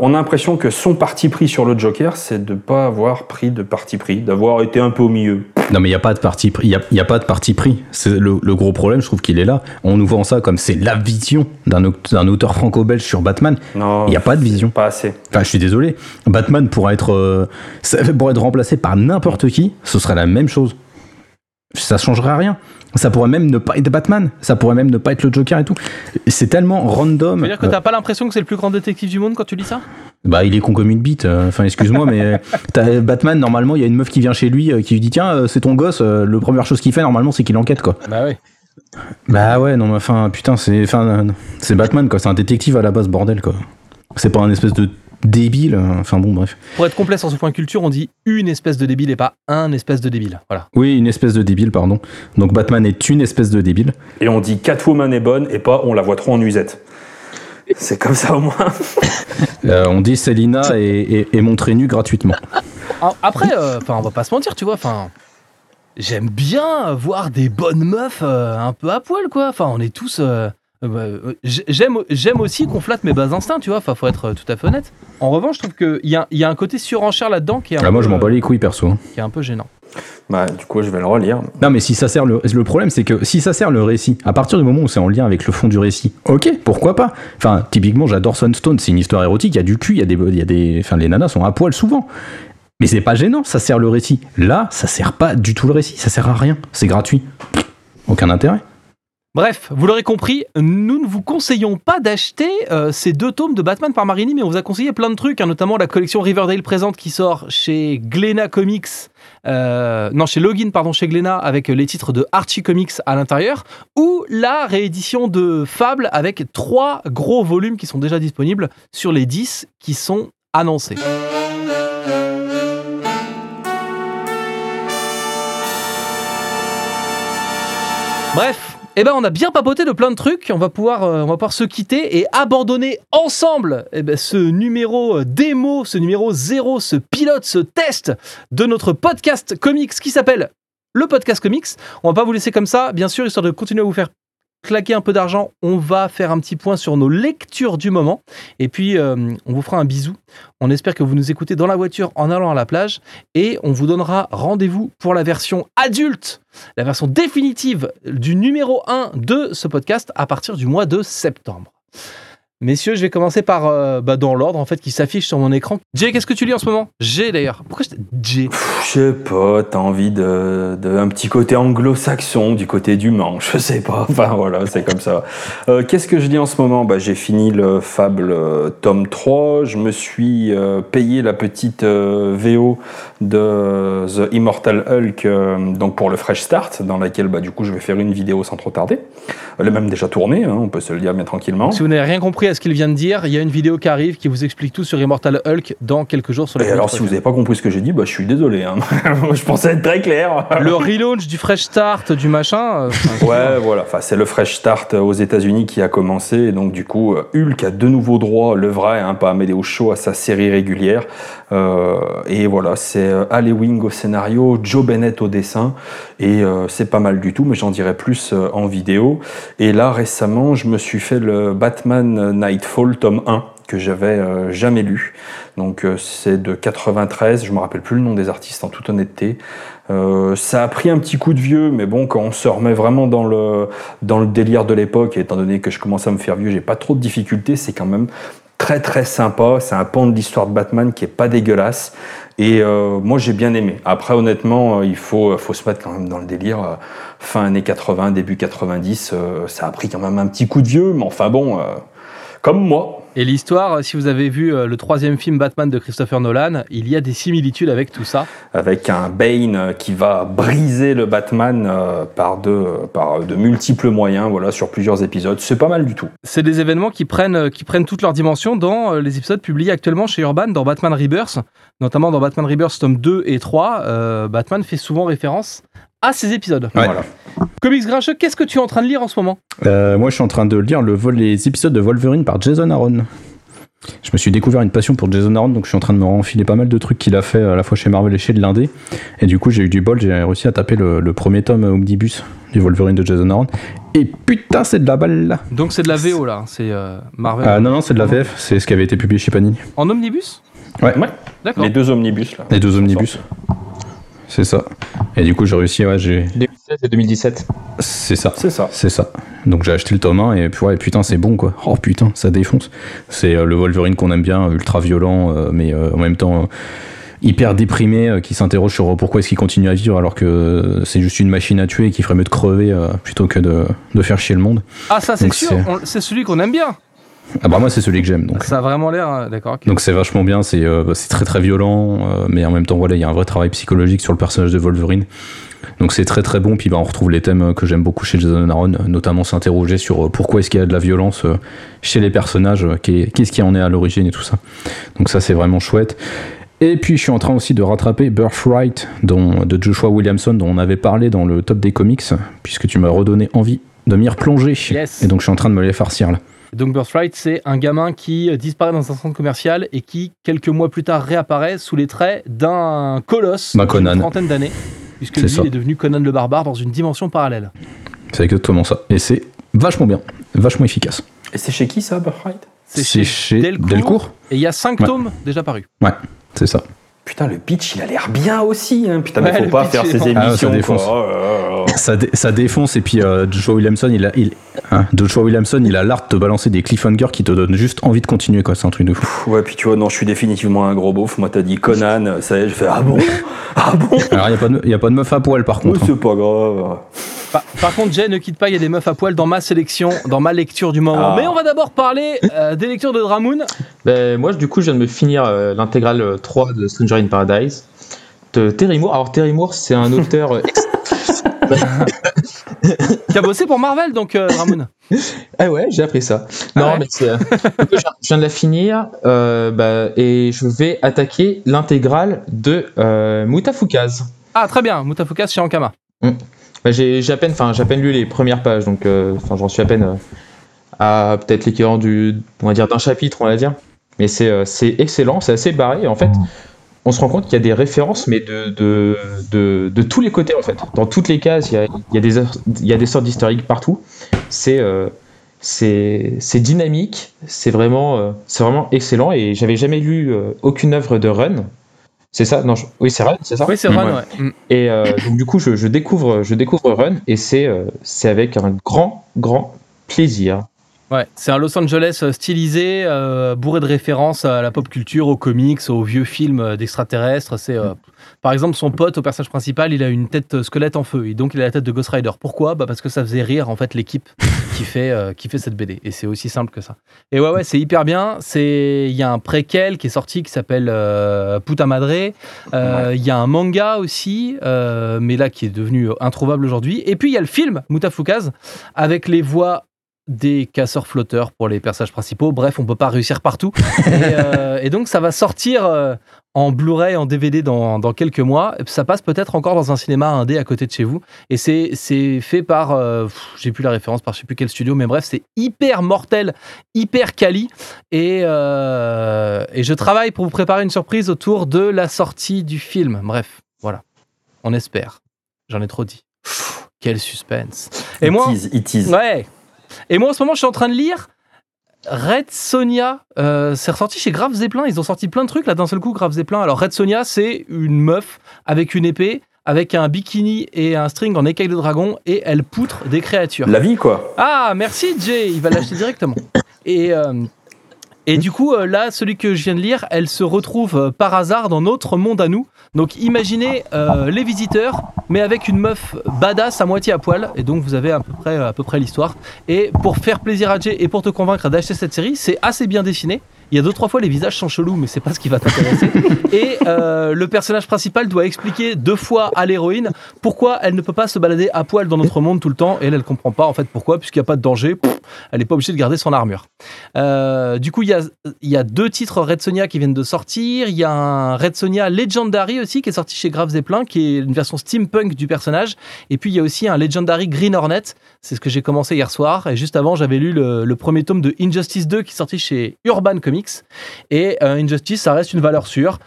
on a l'impression que son parti pris sur le Joker, c'est de pas avoir pris de parti pris, d'avoir été un peu au milieu.
Non mais il n'y a pas de parti pris. Il y y a pas de parti pris. C'est le, le gros problème, je trouve qu'il est là. On nous vend ça comme c'est la vision d'un au- d'un auteur franco-belge sur Batman.
Non,
Il n'y a pas de vision.
pas assez.
Enfin, je suis désolé. Batman pourrait être, euh, ça pourrait être remplacé par n'importe qui. Ce serait la même chose. Ça changerait rien. Ça pourrait même ne pas être Batman. Ça pourrait même ne pas être le Joker et tout. C'est tellement random.
Tu veux dire que
Euh,
t'as pas l'impression que c'est le plus grand détective du monde quand tu lis ça?
Bah, il est con comme une bite. euh, Enfin, excuse-moi, mais *laughs* Batman, normalement, il y a une meuf qui vient chez lui, euh, qui lui dit Tiens, euh, c'est ton gosse. euh, Le première chose qu'il fait, normalement, c'est qu'il enquête, quoi.
Bah oui.
Bah ouais, non, mais enfin, putain, c'est enfin, c'est Batman, quoi. C'est un détective à la base, bordel, quoi. C'est pas un espèce de débile. Enfin bon, bref.
Pour être complet sur ce point culture, on dit une espèce de débile et pas un espèce de débile. Voilà.
Oui, une espèce de débile, pardon. Donc Batman est une espèce de débile.
Et on dit Catwoman est bonne et pas on la voit trop en nuisette. C'est comme ça au moins. *laughs*
Euh, on dit Selina est, est, est montrée nue gratuitement.
Ah, Après, euh, enfin, on va pas se mentir, tu vois. Enfin, j'aime bien voir des bonnes meufs euh, un peu à poil, quoi. Enfin, on est tous. euh, euh, bah, j'aime, j'aime aussi qu'on flatte mes bas instincts, tu vois. Enfin, faut être tout à fait honnête. En revanche, je trouve qu'il y a, il y a un côté surenchère là-dedans qui est un,
Ah, moi,
peu,
je m'en bats les couilles, perso.
qui est un peu gênant.
Bah, du coup, je vais le relire.
Non, mais si ça sert le, le problème, c'est que si ça sert le récit, à partir du moment où c'est en lien avec le fond du récit, ok, pourquoi pas Enfin, typiquement, j'adore Sunstone, c'est une histoire érotique, il y a du cul, il y a des, il y a des, enfin, les nanas sont à poil souvent. Mais c'est pas gênant, ça sert le récit. Là, ça sert pas du tout le récit, ça sert à rien, c'est gratuit. Aucun intérêt.
Bref, vous l'aurez compris, nous ne vous conseillons pas d'acheter euh, ces deux tomes de Batman par Marini, mais on vous a conseillé plein de trucs, hein, notamment la collection Riverdale présente qui sort chez Glénat Comics, euh, non chez Login pardon chez Glénat avec les titres de Archie Comics à l'intérieur, ou la réédition de Fable avec trois gros volumes qui sont déjà disponibles sur les 10 qui sont annoncés. Bref, eh ben on a bien papoté de plein de trucs. On va pouvoir, euh, on se quitter et abandonner ensemble eh ben, ce numéro euh, démo, ce numéro zéro, ce pilote, ce test de notre podcast comics qui s'appelle le podcast comics. On va pas vous laisser comme ça, bien sûr, histoire de continuer à vous faire claquer un peu d'argent. On va faire un petit point sur nos lectures du moment et puis euh, on vous fera un bisou. On espère que vous nous écoutez dans la voiture en allant à la plage et on vous donnera rendez-vous pour la version adulte la version définitive du numéro 1 de ce podcast à partir du mois de septembre. Messieurs, je vais commencer par euh, bah, dans l'ordre en fait qui s'affiche sur mon écran. Jay, qu'est-ce que tu lis en ce moment? Jay d'ailleurs. Pourquoi je Jay?
Je sais pas, t'as envie de, de un petit côté anglo-saxon du côté du manche, je sais pas. *laughs* Enfin voilà, c'est comme ça. Euh, Qu'est-ce que je lis en ce moment? Bah, J'ai fini le Fable euh, tome 3. Je me suis euh, payé la petite euh, VO de The Immortal Hulk euh, donc pour le Fresh Start, dans laquelle bah, du coup je vais faire une vidéo sans trop tarder. Elle est même déjà tournée, hein, on peut se le dire bien tranquillement.
Si vous n'avez rien compris à ce qu'il vient de dire, il y a une vidéo qui arrive qui vous explique tout sur Immortal Hulk dans quelques jours sur les
Et alors si vous n'avez pas compris ce que j'ai dit, bah, je suis désolé. hein. *laughs* je pensais être très clair.
le relaunch du Fresh Start du machin. euh, enfin,
Ouais, voilà. Enfin, c'est le Fresh Start aux États-Unis qui a commencé. Et donc, du coup, euh, Hulk a de nouveau droit, le vrai, hein, pas Amédéo Show, à sa série régulière. Euh, et voilà, c'est Ali Wing au scénario, Joe Bennett au dessin. Et euh, c'est pas mal du tout, mais j'en dirai plus en vidéo. Et là, récemment, je me suis fait le Batman Nightfall, tome 1 que j'avais euh, jamais lu. Donc euh, c'est de 93, je me rappelle plus le nom des artistes en toute honnêteté. Euh, ça a pris un petit coup de vieux, mais bon, quand on se remet vraiment dans le, dans le délire de l'époque, étant donné que je commence à me faire vieux, j'ai pas trop de difficultés, c'est quand même très très sympa. C'est un pan de l'histoire de Batman qui est pas dégueulasse. Et euh, moi j'ai bien aimé. Après honnêtement, euh, il faut, faut se mettre quand même dans le délire. euh, fin années 80, début 90, euh, ça a pris quand même un petit coup de vieux, mais enfin bon, euh, comme moi.
Et l'histoire, si vous avez vu euh, le troisième film Batman de Christopher Nolan, il y a des similitudes avec tout ça.
avec un Bane euh, qui va briser le Batman euh, par, de, par de multiples moyens, voilà, sur plusieurs épisodes. C'est pas mal du tout.
C'est des événements qui prennent, qui prennent toute leur dimension dans les épisodes publiés actuellement chez Urban, dans Batman Rebirth, notamment dans Batman Rebirth tome 2 et 3. euh, Batman fait souvent référence à ces épisodes.
Ouais.
Voilà.
Comics Grincheux, qu'est-ce que tu es en train de lire en ce moment?
Euh, moi, je suis en train de lire le vol, les épisodes de Wolverine par Jason Aaron. Je me suis découvert une passion pour Jason Aaron, donc je suis en train de me renfiler pas mal de trucs qu'il a fait à la fois chez Marvel et chez de l'Indé. Et du coup, j'ai eu du bol, j'ai réussi à taper le, le premier tome omnibus du Wolverine de Jason Aaron. Et putain, c'est de la balle là.
Donc c'est de la VO là, c'est euh, Marvel.
Ah non, non, c'est de la VF, c'est ce qui avait été publié chez Panini.
En omnibus?
Ouais,
Ouais.
D'accord.
Les deux omnibus, là.
les deux omnibus. C'est ça. Et du coup, j'ai réussi, ouais, j'ai.
2016 et 2017.
C'est ça.
C'est ça.
C'est ça. Donc j'ai acheté le tome 1 et puis ouais, putain, c'est bon quoi. Oh putain, ça défonce. C'est euh, le Wolverine qu'on aime bien, ultra violent, euh, mais euh, en même temps euh, hyper déprimé, euh, qui s'interroge sur euh, pourquoi est-ce qu'il continue à vivre alors que euh, c'est juste une machine à tuer et qu'il ferait mieux de crever euh, plutôt que de, de faire chier le monde.
Ah ça c'est sûr,
c'est
celui qu'on aime bien.
Ah bah moi c'est celui que j'aime donc.
Ça a vraiment l'air, euh, d'accord.
Donc c'est vachement bien, c'est euh, c'est très très violent, euh, mais en même temps voilà, il y a un vrai travail psychologique sur le personnage de Wolverine. Donc c'est très très bon. Puis bah, on retrouve les thèmes que j'aime beaucoup chez Jason Aaron, notamment s'interroger sur pourquoi est-ce qu'il y a de la violence chez les personnages, qu'est-ce qui en est à l'origine et tout ça. Donc ça c'est vraiment chouette. Et puis je suis en train aussi de rattraper Birthright dont, de Joshua Williamson dont on avait parlé dans le top des comics, puisque tu m'as redonné envie de m'y replonger. Et donc je suis en train de me les farcir là.
Donc Birthright, c'est un gamin qui disparaît dans un centre commercial et qui, quelques mois plus tard, réapparaît sous les traits d'un colosse
bah, d'une
trentaine d'années, puisque lui est devenu Conan le barbare dans une dimension parallèle.
C'est exactement ça. Et c'est vachement bien, vachement efficace.
Et c'est chez qui ça, Birthright
C'est chez, Delcourt.
Et il y a 5 tomes déjà parus.
Ouais, c'est ça.
Putain, le pitch, il a l'air bien aussi. Hein. Putain, mais faut pas faire ses émissions. Ah,
ça, défonce. Oh ça, défonce. Et puis, euh, Joshua Williamson, il a, il, hein, Williamson, il a l'art de te balancer des cliffhangers qui te donnent juste envie de continuer. quoi. C'est un truc de fou.
Ouais, puis tu vois, non, je suis définitivement un gros beauf. Moi, t'as dit Conan. Ça y est, je fais Ah bon? Ah bon?
Alors, il n'y a, a, pas de meuf à poil, par contre.
Oui, c'est pas grave.
Par, contre, Jay, ne quitte pas, il y a des meufs à poil dans ma sélection, dans ma lecture du moment. Ah. Mais on va d'abord parler euh, des lectures de Dramoon.
Ben, moi, du coup, je viens de me finir euh, l'intégrale 3 de Stranger in Paradise de Terry Moore. Alors, Terry Moore, c'est un auteur. *laughs* Euh,
qui a bossé pour Marvel, donc Dramoon. *laughs*
Ah ouais, j'ai appris ça. Non, ah mais c'est. je viens de la finir bah, et je vais attaquer l'intégrale de Mutafukaz.
Ah, très bien, Mutafukaz chez Ankama.
Mm. Bah, j'ai à peine, lu les premières pages, donc, euh, j'en suis à peine euh, à peut-être l'équivalent du, on va dire, d'un chapitre, on va dire. Mais c'est euh, excellent, c'est assez barré. En fait, on se rend compte qu'il y a des références, mais de, de, de, de, tous les côtés, en fait. Dans toutes les cases, il y a, il y a, des, il y a des sortes d'historiques partout. C'est c'est dynamique, c'est vraiment, c'est vraiment excellent. Et j'avais jamais lu aucune œuvre de Run. C'est ça? Non, oui, c'est Run, c'est ça?
Oui, c'est Run, ouais. Mm.
Et euh, donc du coup, je, découvre, je découvre Run et c'est euh, c'est avec un grand, grand plaisir.
Ouais, c'est un Los Angeles euh, stylisé, bourré de références à la pop culture, aux comics, aux vieux films d'extraterrestres. C'est par exemple, son pote au personnage principal, il a une tête squelette en feu et donc il a la tête de Ghost Rider. Pourquoi? Bah Parce que ça faisait rire en fait l'équipe qui fait euh, qui fait cette BD et c'est aussi simple que ça. Et ouais ouais, c'est hyper bien. C'est il y a un préquel qui est sorti qui s'appelle euh, Puta Madre. Euh, il y a un manga aussi, mais là qui est devenu introuvable aujourd'hui. Et puis il y a le film Mutafukaz avec les voix des casseurs flotteurs pour les personnages principaux. Bref, on peut pas réussir partout. *laughs* et, donc, ça va sortir en Blu-ray, en DVD dans, quelques mois. Ça passe peut-être encore dans un cinéma indé à côté de chez vous. Et c'est fait par, euh, j'ai plus la référence, par je sais plus quel studio, mais bref, c'est hyper mortel, hyper quali. Et, euh, et je travaille pour vous préparer une surprise autour de la sortie du film. Bref, voilà. On espère. J'en ai trop dit. quel suspense.
Et moi, it
Ouais. Et moi, en ce moment, je suis en train de lire Red Sonia, euh, c'est ressorti chez Grave Zeppelin. Ils ont sorti plein de trucs là d'un seul coup, Grave Zeppelin. Alors, Red Sonia, c'est une meuf avec une épée, avec un bikini et un string en écaille de dragon, et elle poutre des créatures.
La vie, quoi.
Ah, merci Jay, il va l'acheter directement. Et. Euh, et du coup, euh, là, celui que je viens de lire, elle se retrouve par hasard dans notre monde à nous. Donc imaginez les visiteurs, mais avec une meuf badass à moitié à poil. Et donc vous avez à peu près, à peu près l'histoire. Et pour faire plaisir à Jay et pour te convaincre d'acheter cette série, c'est assez bien dessiné. Il y a deux trois fois les visages sont chelous, mais c'est pas ce qui va t'intéresser. *laughs* et euh, le personnage principal doit expliquer deux fois à l'héroïne pourquoi elle ne peut pas se balader à poil dans notre monde tout le temps. Et elle, elle comprend pas en fait pourquoi, puisqu'il n'y a pas de danger. elle n'est pas obligée de garder son armure. Euh, du coup, il y a, y a deux titres Red Sonia qui viennent de sortir. Il y a un Red Sonia Legendary aussi qui est sorti chez Graves et Plein, qui est une version steampunk du personnage. Et puis il y a aussi un Legendary Green Hornet. C'est ce que j'ai commencé hier soir. Et juste avant, j'avais lu le, premier tome de Injustice 2 qui est sorti chez Urban Comics et euh, Injustice, ça reste une valeur sûre.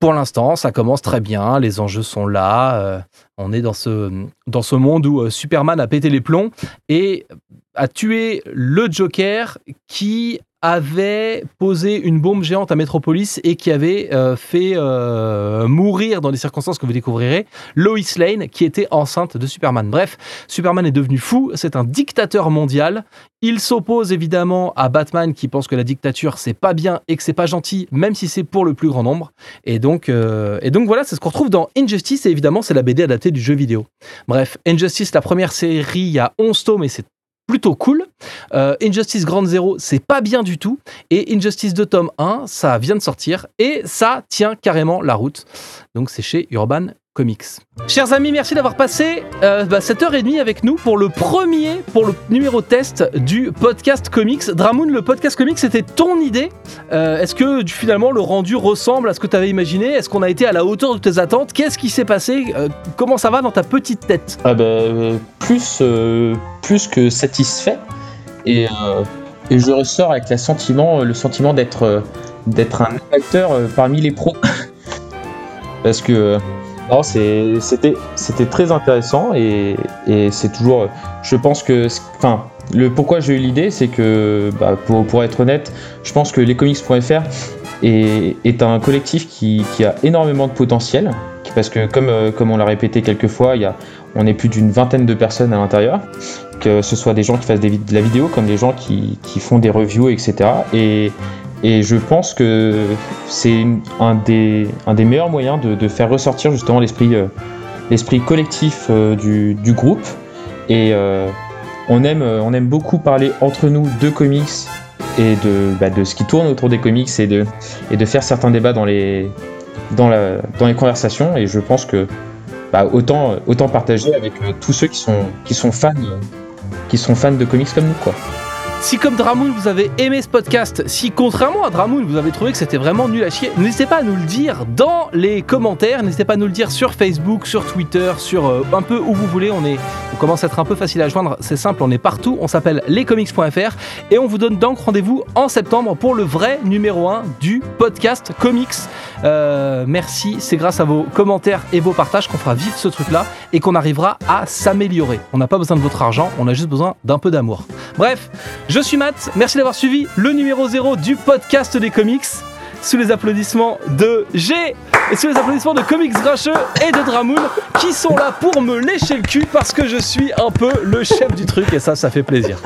Pour l'instant, ça commence très bien, les enjeux sont là. Euh, on est dans ce, dans ce monde où euh, Superman a pété les plombs et a tué le Joker qui avait posé une bombe géante à Metropolis et qui avait euh, fait euh, mourir dans des circonstances que vous découvrirez Lois Lane qui était enceinte de Superman. Bref, Superman est devenu fou, c'est un dictateur mondial. Il s'oppose évidemment à Batman qui pense que la dictature c'est pas bien et que c'est pas gentil, même si c'est pour le plus grand nombre. Et donc, euh, voilà, c'est ce qu'on retrouve dans Injustice et évidemment c'est la BD adaptée du jeu vidéo. Bref, Injustice, la première série, il y a 11 tomes et c'est plutôt cool. Euh, Injustice Grand Zero, c'est pas bien du tout. Et Injustice 2 tome 1, ça vient de sortir et ça tient carrément la route. Donc c'est chez Urban comics. Chers amis, merci d'avoir passé euh, bah, cette et demie avec nous pour le premier, pour le numéro test du podcast comics. Dramoun, le podcast comics, c'était ton idée. Euh, Est-ce que finalement le rendu ressemble à ce que tu avais imaginé? Est-ce qu'on a été à la hauteur de tes attentes? Qu'est-ce qui s'est passé? Euh, Comment ça va dans ta petite tête?
Ah bah, euh, plus, plus que satisfait. Et, je ressors avec la sentiment, le sentiment d'être d'être un acteur parmi les pros. *laughs* Parce que non, c'était très intéressant et, c'est toujours. Je pense que. Enfin, le pourquoi j'ai eu l'idée, c'est que, bah, pour, être honnête, je pense que lescomics.fr est, un collectif qui, a énormément de potentiel. Parce que, comme, euh, on l'a répété quelques fois, on est plus d'une vingtaine de personnes à l'intérieur, que ce soit des gens qui fassent de la vidéo, comme des gens qui, qui font des reviews, etc. Et, et je pense que c'est un des, un des meilleurs moyens de, de faire ressortir justement l'esprit euh, collectif euh, du, du groupe. Et euh, on, aime, on aime beaucoup parler entre nous de comics et de, bah, de ce qui tourne autour des comics et de, et de faire certains débats dans les, dans, la, dans les conversations. Et je pense que bah, autant, autant partager avec tous ceux qui sont, qui sont fans. qui sont fans de comics comme nous quoi.
Si comme Dramoun vous avez aimé ce podcast, si contrairement à Dramoun vous avez trouvé que c'était vraiment nul à chier, n'hésitez pas à nous le dire dans les commentaires, n'hésitez pas à nous le dire sur Facebook, sur Twitter, sur euh, un peu où vous voulez, on, est, on commence à être un peu facile à joindre, c'est simple, on est partout, on s'appelle lescomics.fr et on vous donne donc rendez-vous en septembre pour le vrai numéro 1 du podcast Comics. Euh, merci, c'est grâce à vos commentaires et vos partages qu'on fera vivre ce truc-là et qu'on arrivera à s'améliorer. On n'a pas besoin de votre argent, on a juste besoin d'un peu d'amour. Bref, je suis Matt, merci d'avoir suivi le numéro 0 du podcast des comics. Sous les applaudissements de G et sous les applaudissements de Comics Grincheux et de Dramoun qui sont là pour me lécher le cul parce que je suis un peu le chef du truc et ça, ça fait plaisir.